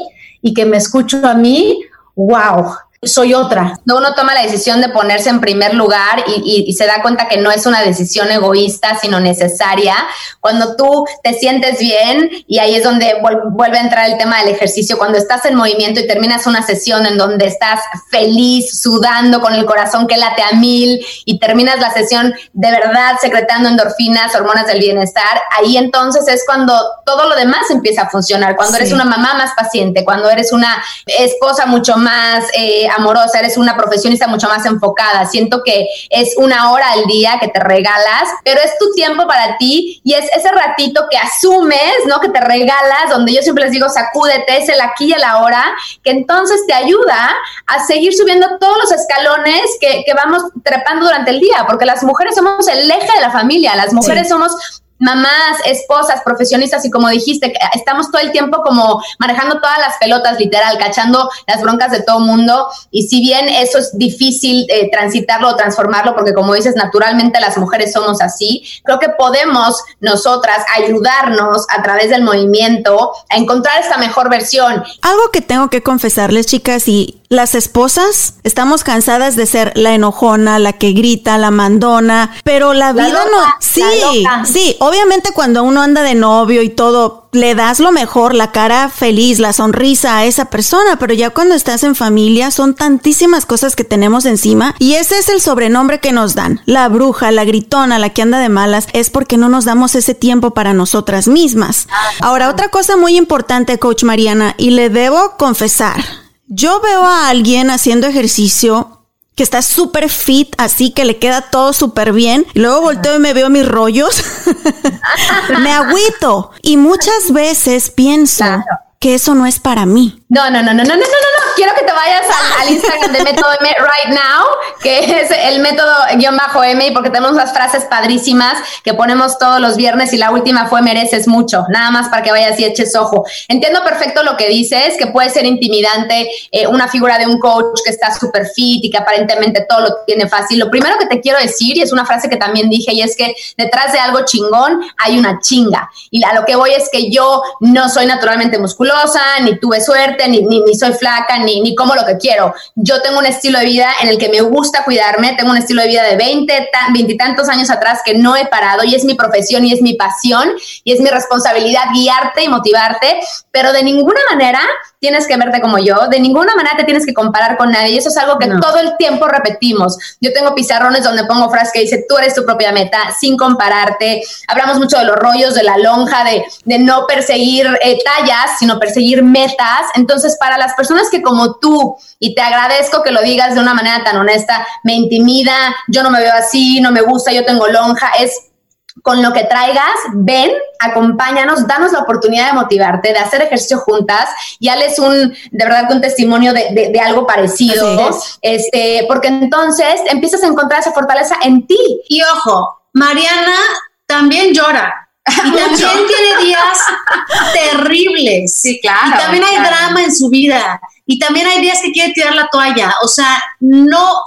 Speaker 8: y que me escucho a mí, wow, soy otra.
Speaker 6: Uno toma la decisión de ponerse en primer lugar y, se da cuenta que no es una decisión egoísta, sino necesaria. Cuando tú te sientes bien, y ahí es donde vuelve a entrar el tema del ejercicio, cuando estás en movimiento y terminas una sesión en donde estás feliz, sudando con el corazón que late a mil y terminas la sesión de verdad secretando endorfinas, hormonas del bienestar, ahí entonces es cuando todo lo demás empieza a funcionar, cuando eres una mamá más paciente, cuando eres una esposa mucho más... Eh, amorosa, eres una profesionista mucho más enfocada. Siento que es una hora al día que te regalas, pero es tu tiempo para ti y es ese ratito que asumes, ¿no? Que te regalas, donde yo siempre les digo, sacúdete, es el aquí y el ahora, que entonces te ayuda a seguir subiendo todos los escalones que, que vamos trepando durante el día, porque las mujeres somos el eje de la familia, las mujeres somos mamás, esposas, profesionistas y como dijiste, estamos todo el tiempo como manejando todas las pelotas, literal, cachando las broncas de todo mundo. Y si bien eso es difícil eh, transitarlo o transformarlo, porque como dices, naturalmente las mujeres somos así, creo que podemos nosotras ayudarnos a través del movimiento a encontrar esta mejor versión.
Speaker 4: Algo que tengo que confesarles, chicas, y las esposas estamos cansadas de ser la enojona, la que grita, la mandona, pero la vida no. Sí, sí, obviamente Obviamente cuando uno anda de novio y todo, le das lo mejor, la cara feliz, la sonrisa a esa persona, pero ya cuando estás en familia son tantísimas cosas que tenemos encima y ese es el sobrenombre que nos dan. La bruja, la gritona, la que anda de malas, es porque no nos damos ese tiempo para nosotras mismas. Ahora, otra cosa muy importante, coach Mariana, y le debo confesar, yo veo a alguien haciendo ejercicio que está súper fit, así que le queda todo súper bien. Y luego volteo y me veo mis rollos. me agüito. Y muchas veces pienso que eso no es para mí.
Speaker 6: No, no, no, no, no, no, no, no quiero que te vayas al, Instagram de Método M right now, que es el método guion bajo M, porque tenemos unas frases padrísimas que ponemos todos los viernes y la última fue mereces mucho, nada más para que vayas y eches ojo. Entiendo perfecto lo que dices, que puede ser intimidante eh, una figura de un coach que está súper fit y que aparentemente todo lo tiene fácil. Lo primero que te quiero decir, y es una frase que también dije, y es que detrás de algo chingón hay una chinga. Y a lo que voy es que yo no soy naturalmente musculosa, ni tuve suerte, ni, soy flaca, ni, ni como lo que quiero. Yo tengo un estilo de vida en el que me gusta cuidarme, tengo un estilo de vida de 20, 20 y tantos años atrás que no he parado y es mi profesión y es mi pasión y es mi responsabilidad guiarte y motivarte, pero de ninguna manera tienes que verte como yo, de ninguna manera te tienes que comparar con nadie y eso es algo que todo el tiempo repetimos. Yo tengo pizarrones donde pongo frases que dice, tú eres tu propia meta, sin compararte. Hablamos mucho de los rollos, de la lonja, de, de no perseguir eh, tallas, sino perseguir metas. Entonces, para las personas que como tú, y te agradezco que lo digas de una manera tan honesta, me intimida, yo no me veo así, no me gusta, yo tengo lonja, es con lo que traigas, ven, acompáñanos, danos la oportunidad de motivarte, de hacer ejercicio juntas y hales un, de verdad, un testimonio de, de, algo parecido, este, porque entonces empiezas a encontrar esa fortaleza en ti.
Speaker 7: Y ojo, Mariana también llora. Y también tiene días terribles.
Speaker 6: Sí, claro.
Speaker 7: Y también hay drama en su vida. Y también hay días que quiere tirar la toalla. O sea, no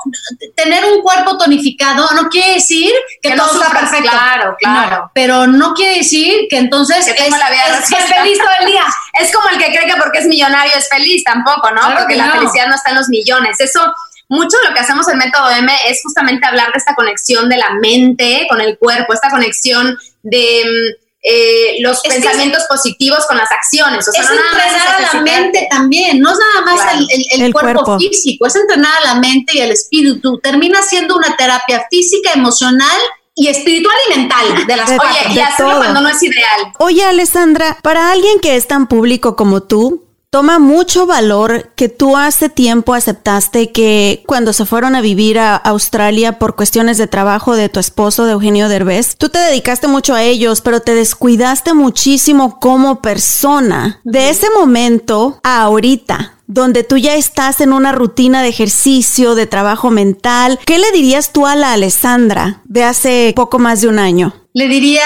Speaker 7: tener un cuerpo tonificado no quiere decir que, todo está perfecto.
Speaker 6: Claro, claro.
Speaker 7: pero no quiere decir que entonces
Speaker 6: es, feliz todo el día. Es como el que cree que porque es millonario es feliz, tampoco, ¿no? porque la felicidad no está en los millones. Eso mucho de lo que hacemos en Método M es justamente hablar de esta conexión de la mente con el cuerpo, esta conexión de mm, eh, los pensamientos positivos con las acciones.
Speaker 7: O sea, es entrenar a la mente también, no es nada más el, cuerpo, físico, es entrenar a la mente y el espíritu. Termina siendo una terapia física, emocional y espiritual y mental de las
Speaker 6: Oye, y hacerlo cuando no es ideal.
Speaker 4: Oye, Alessandra, para alguien que es tan público como tú, Toma mucho valor que tú hace tiempo aceptaste que cuando se fueron a vivir a Australia por cuestiones de trabajo de tu esposo, de Eugenio Derbez, tú te dedicaste mucho a ellos, pero te descuidaste muchísimo como persona. De ese momento a ahorita, donde tú ya estás en una rutina de ejercicio, de trabajo mental, ¿qué le dirías tú a la Alessandra de hace poco más de un año?
Speaker 7: Le diría,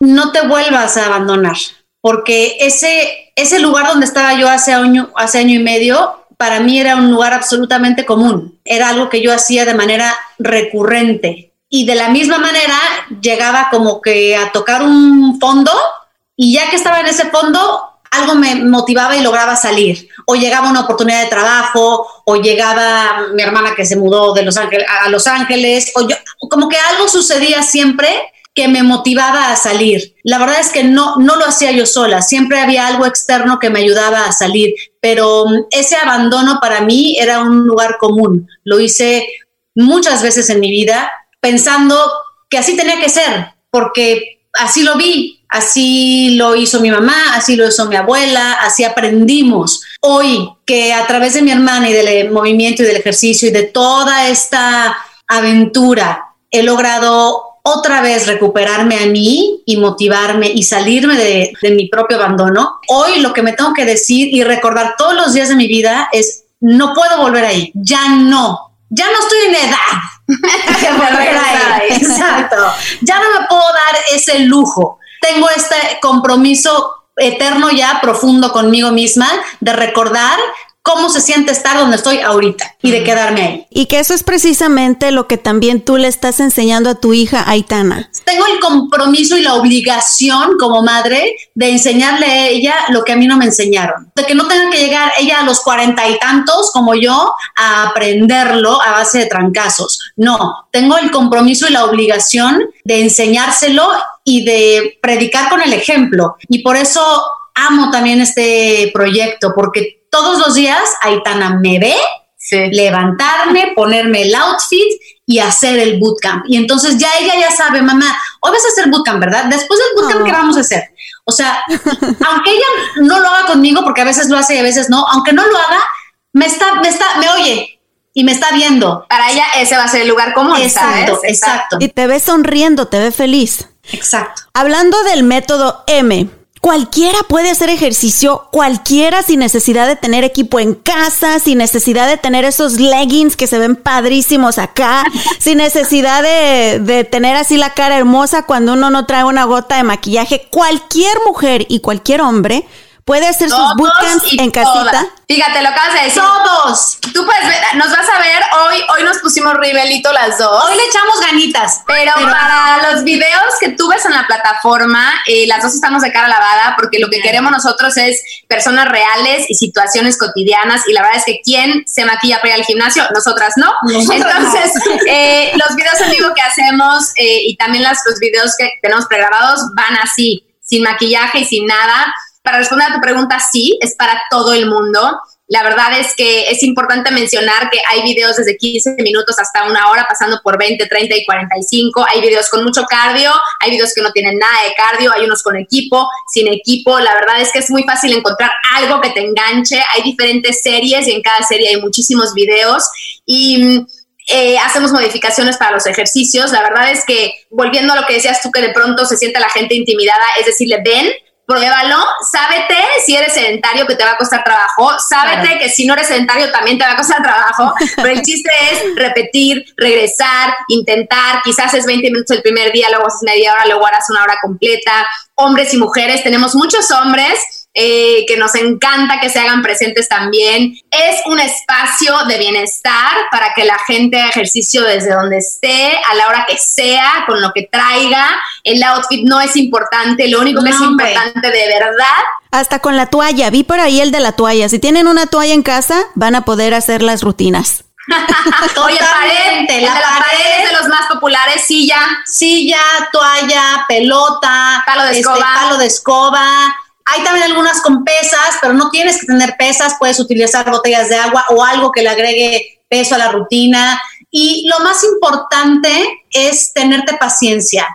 Speaker 7: no te vuelvas a abandonar porque ese, ese lugar donde estaba yo hace año, hace año y medio, para mí era un lugar absolutamente común, era algo que yo hacía de manera recurrente. Y de la misma manera llegaba como que a tocar un fondo y ya que estaba en ese fondo, algo me motivaba y lograba salir. O llegaba una oportunidad de trabajo, o llegaba mi hermana que se mudó de Los Ángeles a Los Ángeles, o yo, como que algo sucedía siempre que me motivaba a salir. La verdad es que no, no lo hacía yo sola, siempre había algo externo que me ayudaba a salir, pero mm, ese abandono para mí era un lugar común. Lo hice muchas veces en mi vida pensando que así tenía que ser, porque así lo vi, así lo hizo mi mamá, así lo hizo mi abuela, así aprendimos. Hoy que a través de mi hermana y del movimiento y del ejercicio y de toda esta aventura he logrado otra vez recuperarme a mí y motivarme y salirme de, mi propio abandono, hoy lo que me tengo que decir y recordar todos los días de mi vida es, no puedo volver ahí, ya no, ya no estoy en edad de volver ahí. Exacto, ya no me puedo dar ese lujo. Tengo este compromiso eterno ya, profundo conmigo misma, de recordar cómo se siente estar donde estoy ahorita y de quedarme ahí.
Speaker 4: Y que eso es precisamente lo que también tú le estás enseñando a tu hija Aitana.
Speaker 7: Tengo el compromiso y la obligación como madre de enseñarle a ella lo que a mí no me enseñaron. De que no tenga que llegar ella a los cuarenta y tantos como yo a aprenderlo a base de trancazos. No, tengo el compromiso y la obligación de enseñárselo y de predicar con el ejemplo. Y por eso amo también este proyecto, porque todos los días Aitana me ve levantarme, ponerme el outfit y hacer el bootcamp. Y entonces ya ella ya sabe, mamá, hoy vas a hacer bootcamp, ¿verdad? Después del bootcamp, ¿qué vamos a hacer? O sea, aunque ella no lo haga conmigo, porque a veces lo hace y a veces no, aunque no lo haga, me está, me está, me oye y me está viendo.
Speaker 6: Para ella ese va a ser el lugar común.
Speaker 7: Exacto, exacto.
Speaker 4: Y te ve sonriendo, te ve feliz.
Speaker 7: Exacto.
Speaker 4: Hablando del método M, Cualquiera puede hacer ejercicio, cualquiera sin necesidad de tener equipo en casa, sin necesidad de tener esos leggings que se ven padrísimos acá, sin necesidad de, de, tener así la cara hermosa cuando uno no trae una gota de maquillaje. Cualquier mujer y cualquier hombre puede hacer sus bootcamps en casita.
Speaker 6: Fíjate, lo acabas de decir.
Speaker 7: Todos.
Speaker 6: Tú puedes ver, nos vas a ver hoy, hoy nos pusimos rivelito las dos.
Speaker 7: Hoy le echamos ganitas.
Speaker 6: Pero, para los videos que tú ves en la plataforma, eh, las dos estamos de cara lavada porque lo que queremos nosotros es personas reales y situaciones cotidianas y la verdad es que ¿quién se maquilla para ir al gimnasio? Nosotras no. Entonces, eh, los videos en vivo que hacemos eh, y también las, los videos que tenemos pregrabados van así, sin maquillaje y sin nada para responder a tu pregunta, sí, es para todo el mundo. La verdad es que es importante mencionar que hay videos desde 15 minutos hasta una hora, pasando por 20, 30 y 45. Hay videos con mucho cardio, hay videos que no tienen nada de cardio, hay unos con equipo, sin equipo. La verdad es que es muy fácil encontrar algo que te enganche. Hay diferentes series y en cada serie hay muchísimos videos. Y eh, hacemos modificaciones para los ejercicios. La verdad es que, volviendo a lo que decías tú, que de pronto se siente la gente intimidada, es decirle, ven, pruébalo, sábete si eres sedentario que te va a costar trabajo, sábete que si no eres sedentario también te va a costar trabajo, pero el chiste es repetir, regresar, intentar, quizás es 20 minutos el primer día, luego haces media hora, luego harás una hora completa, hombres y mujeres, tenemos muchos hombres eh, que nos encanta que se hagan presentes también. Es un espacio de bienestar para que la gente haga ejercicio desde donde esté, a la hora que sea, con lo que traiga. El outfit no es importante, lo único que es importante de verdad.
Speaker 4: Hasta con la toalla, vi por ahí el de la toalla. Si tienen una toalla en casa, van a poder hacer las rutinas.
Speaker 6: Oye, pared, la, pared es de los más populares, silla.
Speaker 7: Silla, toalla, pelota,
Speaker 6: palo de
Speaker 7: este,
Speaker 6: escoba.
Speaker 7: palo de escoba hay también algunas con pesas, pero no tienes que tener pesas, puedes utilizar botellas de agua o algo que le agregue peso a la rutina. Y lo más importante es tenerte paciencia,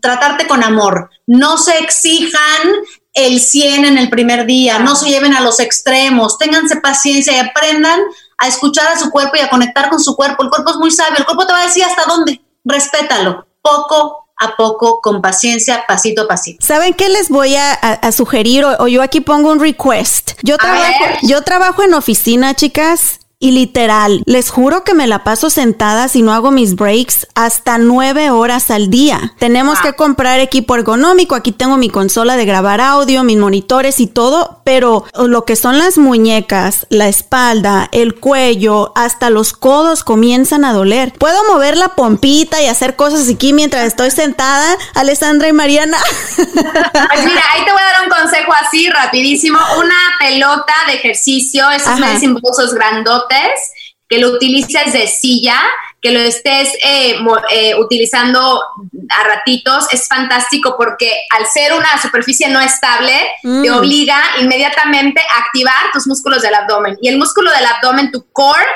Speaker 7: tratarte con amor. No se exijan el 100 en el primer día, no se lleven a los extremos, ténganse paciencia y aprendan a escuchar a su cuerpo y a conectar con su cuerpo. El cuerpo es muy sabio, el cuerpo te va a decir hasta dónde, respétalo, poco a poco, con paciencia, pasito a pasito.
Speaker 4: ¿Saben qué les voy a, sugerir? O, yo aquí pongo un request. Yo trabajo, yo trabajo en oficina, chicas, y literal, les juro que me la paso sentada si no hago mis breaks hasta nueve horas al día. Tenemos que comprar equipo ergonómico. Aquí tengo mi consola de grabar audio, mis monitores y todo, pero lo que son las muñecas, la espalda, el cuello, hasta los codos comienzan a doler. Puedo mover la pompita y hacer cosas aquí mientras estoy sentada, Alessandra y Mariana.
Speaker 6: Pues mira, ahí te voy a dar un consejo así rapidísimo. Una pelota de ejercicio, esos medicine grandotes que lo utilices de silla, que lo estés eh, eh, utilizando a ratitos, es fantástico porque al ser una superficie no estable, te mm. obliga inmediatamente a activar tus músculos del abdomen. Y el músculo del abdomen, tu core,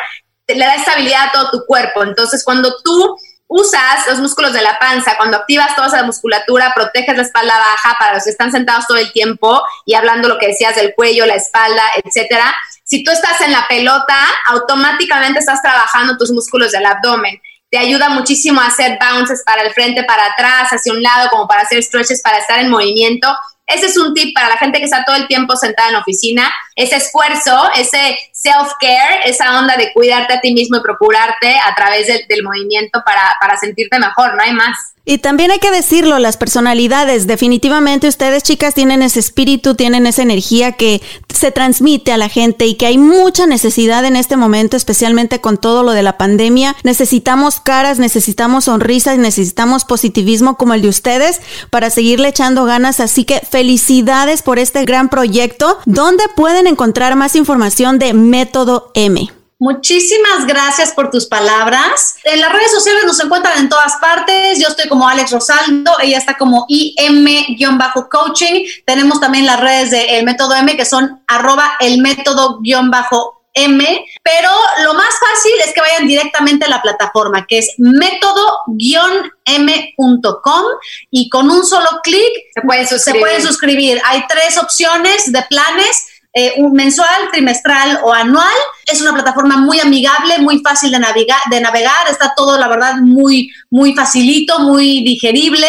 Speaker 6: te, le da estabilidad a todo tu cuerpo. Entonces, cuando tú usas los músculos de la panza, cuando activas toda esa musculatura, proteges la espalda baja para los que están sentados todo el tiempo y hablando lo que decías del cuello, la espalda, etcétera. Si tú estás en la pelota, automáticamente estás trabajando tus músculos del abdomen. Te ayuda muchísimo a hacer bounces para el frente, para atrás, hacia un lado, como para hacer stretches, para estar en movimiento. Ese es un tip para la gente que está todo el tiempo sentada en oficina. Ese esfuerzo, ese self-care, esa onda de cuidarte a ti mismo y procurarte a través del, movimiento para, para sentirte mejor, no hay más.
Speaker 4: Y también hay que decirlo, las personalidades, definitivamente ustedes chicas tienen ese espíritu, tienen esa energía que se transmite a la gente y que hay mucha necesidad en este momento, especialmente con todo lo de la pandemia. Necesitamos caras, necesitamos sonrisas, necesitamos positivismo como el de ustedes para seguirle echando ganas. Así que felicidades por este gran proyecto. ¿Dónde pueden encontrar más información de Método M?
Speaker 7: Muchísimas gracias por tus palabras. En las redes sociales nos encuentran en todas partes. Yo estoy como Alex Rosaldo, ella está como IM-coaching. Tenemos también las redes del método M que son arroba el método-M. Pero lo más fácil es que vayan directamente a la plataforma que es método-m.com y con un solo clic
Speaker 6: Se pueden
Speaker 7: se
Speaker 6: suscribir.
Speaker 7: pueden suscribir. Hay tres opciones de planes eh, un mensual, trimestral o anual. Es una plataforma muy amigable, muy fácil de, navegar, de navegar. Está todo, la verdad, muy, muy facilito, muy digerible.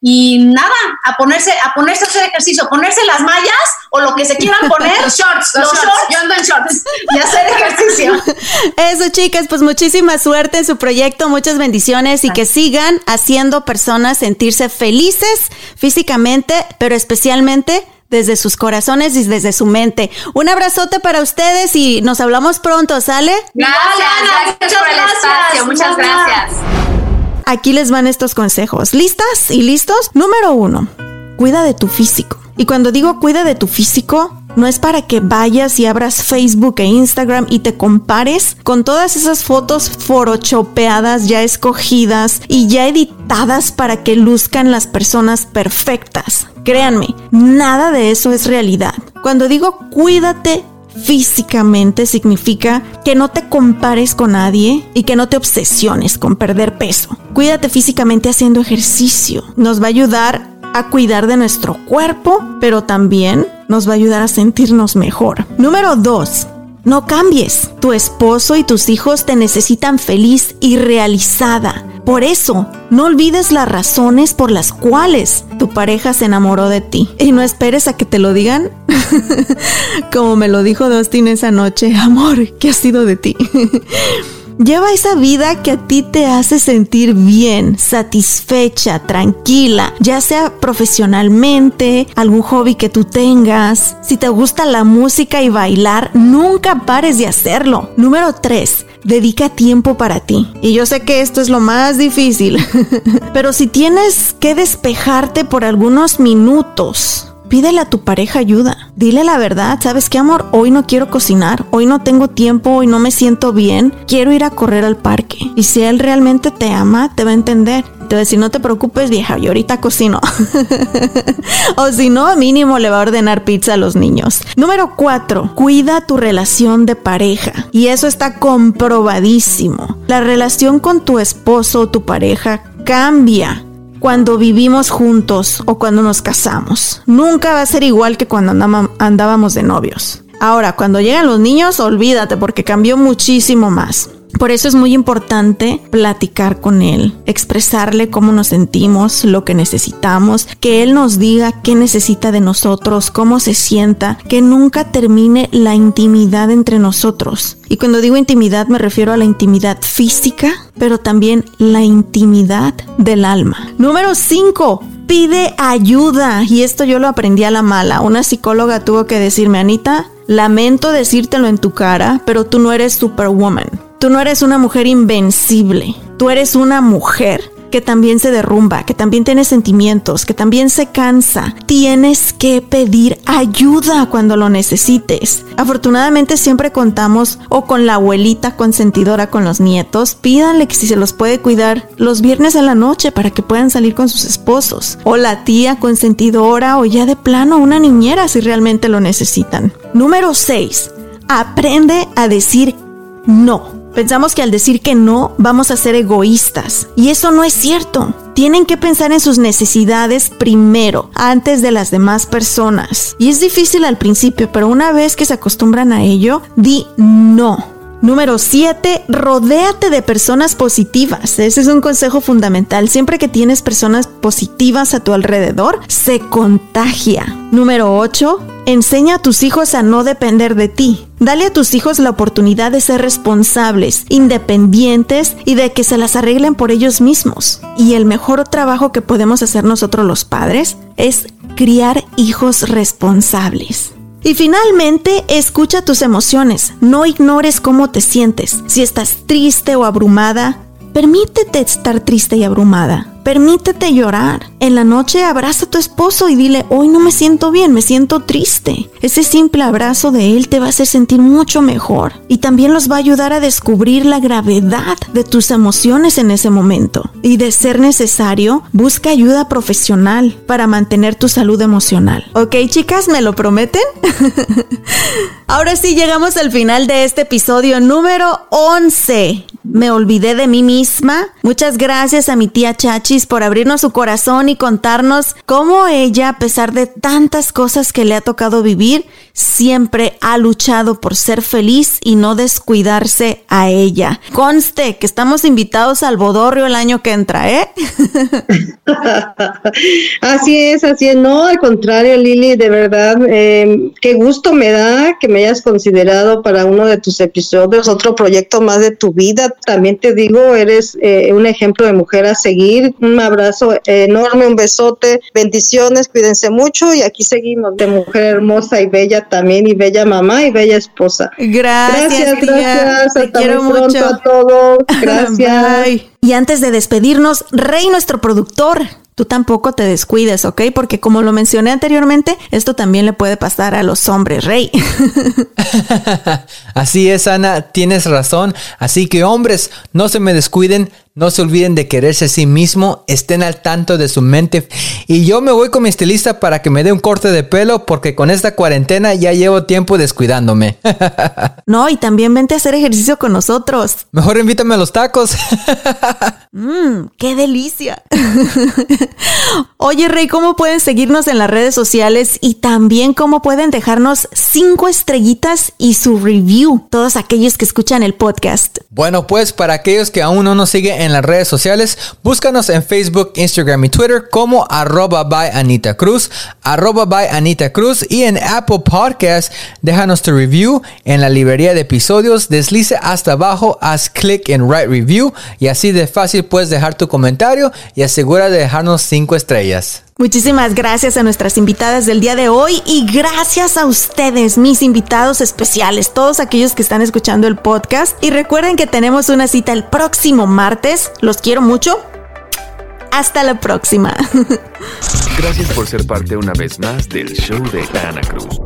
Speaker 7: Y nada, a ponerse, a ponerse a hacer ejercicio, a ponerse las mallas o lo que se quieran poner.
Speaker 6: Los shorts, los, shorts. Yo ando en shorts.
Speaker 7: y hacer ejercicio.
Speaker 4: Eso, chicas, pues muchísima suerte en su proyecto, muchas bendiciones y que sigan haciendo personas sentirse felices físicamente, pero especialmente desde sus corazones y desde su mente. Un abrazote para ustedes y nos hablamos pronto, ¿sale?
Speaker 6: Gracias,
Speaker 7: Ana,
Speaker 6: gracias por el
Speaker 7: muchas
Speaker 6: espacio.
Speaker 7: gracias.
Speaker 6: Muchas gracias.
Speaker 4: Aquí les van estos consejos. ¿Listas y listos? Número uno, cuida de tu físico. Y cuando digo cuida de tu físico, no es para que vayas y abras Facebook e Instagram y te compares con todas esas fotos forochopeadas ya escogidas y ya editadas para que luzcan las personas perfectas. Créanme, nada de eso es realidad. Cuando digo cuídate físicamente significa que no te compares con nadie y que no te obsesiones con perder peso. Cuídate físicamente haciendo ejercicio. Nos va a ayudar a cuidar de nuestro cuerpo, pero también nos va a ayudar a sentirnos mejor. Número 2. No cambies. Tu esposo y tus hijos te necesitan feliz y realizada. Por eso, no olvides las razones por las cuales tu pareja se enamoró de ti. Y no esperes a que te lo digan como me lo dijo Dustin esa noche. Amor, ¿qué ha sido de ti? Lleva esa vida que a ti te hace sentir bien, satisfecha, tranquila, ya sea profesionalmente, algún hobby que tú tengas. Si te gusta la música y bailar, nunca pares de hacerlo. Número 3. Dedica tiempo para ti. Y yo sé que esto es lo más difícil, pero si tienes que despejarte por algunos minutos, Pídele a tu pareja ayuda. Dile la verdad. ¿Sabes qué, amor? Hoy no quiero cocinar. Hoy no tengo tiempo. Hoy no me siento bien. Quiero ir a correr al parque. Y si él realmente te ama, te va a entender. Te va a decir, no te preocupes, vieja. Yo ahorita cocino. o si no, mínimo le va a ordenar pizza a los niños. Número cuatro. Cuida tu relación de pareja. Y eso está comprobadísimo. La relación con tu esposo o tu pareja cambia cuando vivimos juntos o cuando nos casamos. Nunca va a ser igual que cuando andábamos de novios. Ahora, cuando llegan los niños, olvídate porque cambió muchísimo más. Por eso es muy importante platicar con él, expresarle cómo nos sentimos, lo que necesitamos, que él nos diga qué necesita de nosotros, cómo se sienta, que nunca termine la intimidad entre nosotros. Y cuando digo intimidad me refiero a la intimidad física, pero también la intimidad del alma. Número 5. Pide ayuda. Y esto yo lo aprendí a la mala. Una psicóloga tuvo que decirme, Anita, lamento decírtelo en tu cara, pero tú no eres superwoman. Tú no eres una mujer invencible. Tú eres una mujer que también se derrumba, que también tiene sentimientos, que también se cansa. Tienes que pedir ayuda cuando lo necesites. Afortunadamente siempre contamos o con la abuelita consentidora con los nietos. Pídanle que si se los puede cuidar los viernes en la noche para que puedan salir con sus esposos. O la tía consentidora o ya de plano una niñera si realmente lo necesitan. Número 6. Aprende a decir no. Pensamos que al decir que no vamos a ser egoístas y eso no es cierto. Tienen que pensar en sus necesidades primero, antes de las demás personas. Y es difícil al principio, pero una vez que se acostumbran a ello, di no. Número 7, rodéate de personas positivas. Ese es un consejo fundamental. Siempre que tienes personas positivas a tu alrededor, se contagia. Número 8, enseña a tus hijos a no depender de ti. Dale a tus hijos la oportunidad de ser responsables, independientes y de que se las arreglen por ellos mismos. Y el mejor trabajo que podemos hacer nosotros los padres es criar hijos responsables. Y finalmente, escucha tus emociones. No ignores cómo te sientes. Si estás triste o abrumada, permítete estar triste y abrumada. Permítete llorar. En la noche abraza a tu esposo y dile, hoy no me siento bien, me siento triste. Ese simple abrazo de él te va a hacer sentir mucho mejor y también los va a ayudar a descubrir la gravedad de tus emociones en ese momento. Y de ser necesario, busca ayuda profesional para mantener tu salud emocional. ¿Ok chicas? ¿Me lo prometen? Ahora sí, llegamos al final de este episodio número 11. Me olvidé de mí misma. Muchas gracias a mi tía Chachi por abrirnos su corazón y contarnos cómo ella, a pesar de tantas cosas que le ha tocado vivir, siempre ha luchado por ser feliz y no descuidarse a ella. Conste que estamos invitados al Bodorrio el año que entra, ¿eh?
Speaker 5: así es, así es. No, al contrario, Lili, de verdad, eh, qué gusto me da que me hayas considerado para uno de tus episodios, otro proyecto más de tu vida. También te digo, eres eh, un ejemplo de mujer a seguir un abrazo enorme, un besote, bendiciones, cuídense mucho y aquí seguimos de mujer hermosa y bella también y bella mamá y bella esposa.
Speaker 4: Gracias, gracias,
Speaker 5: Te quiero mucho a todos. Gracias.
Speaker 4: Y antes de despedirnos, Rey, nuestro productor, tú tampoco te descuides, ¿ok? Porque como lo mencioné anteriormente, esto también le puede pasar a los hombres, Rey.
Speaker 9: Así es, Ana, tienes razón. Así que hombres, no se me descuiden, no se olviden de quererse a sí mismo, estén al tanto de su mente. Y yo me voy con mi estilista para que me dé un corte de pelo porque con esta cuarentena ya llevo tiempo descuidándome.
Speaker 4: no, y también vente a hacer ejercicio con nosotros.
Speaker 9: Mejor invítame a los tacos.
Speaker 4: Mmm, qué delicia. Oye, Rey, ¿cómo pueden seguirnos en las redes sociales y también cómo pueden dejarnos cinco estrellitas y su review? Todos aquellos que escuchan el podcast.
Speaker 9: Bueno, pues para aquellos que aún no nos siguen en las redes sociales, búscanos en Facebook, Instagram y Twitter como arroba by Anita Cruz, arroba by Anita Cruz y en Apple Podcast, déjanos tu review en la librería de episodios, deslice hasta abajo, haz clic en Write Review y así de fácil puedes dejar tu comentario y asegura de dejarnos cinco estrellas.
Speaker 4: Muchísimas gracias a nuestras invitadas del día de hoy y gracias a ustedes, mis invitados especiales, todos aquellos que están escuchando el podcast. Y recuerden que tenemos una cita el próximo martes. Los quiero mucho. Hasta la próxima.
Speaker 3: Gracias por ser parte una vez más del show de Ana Cruz.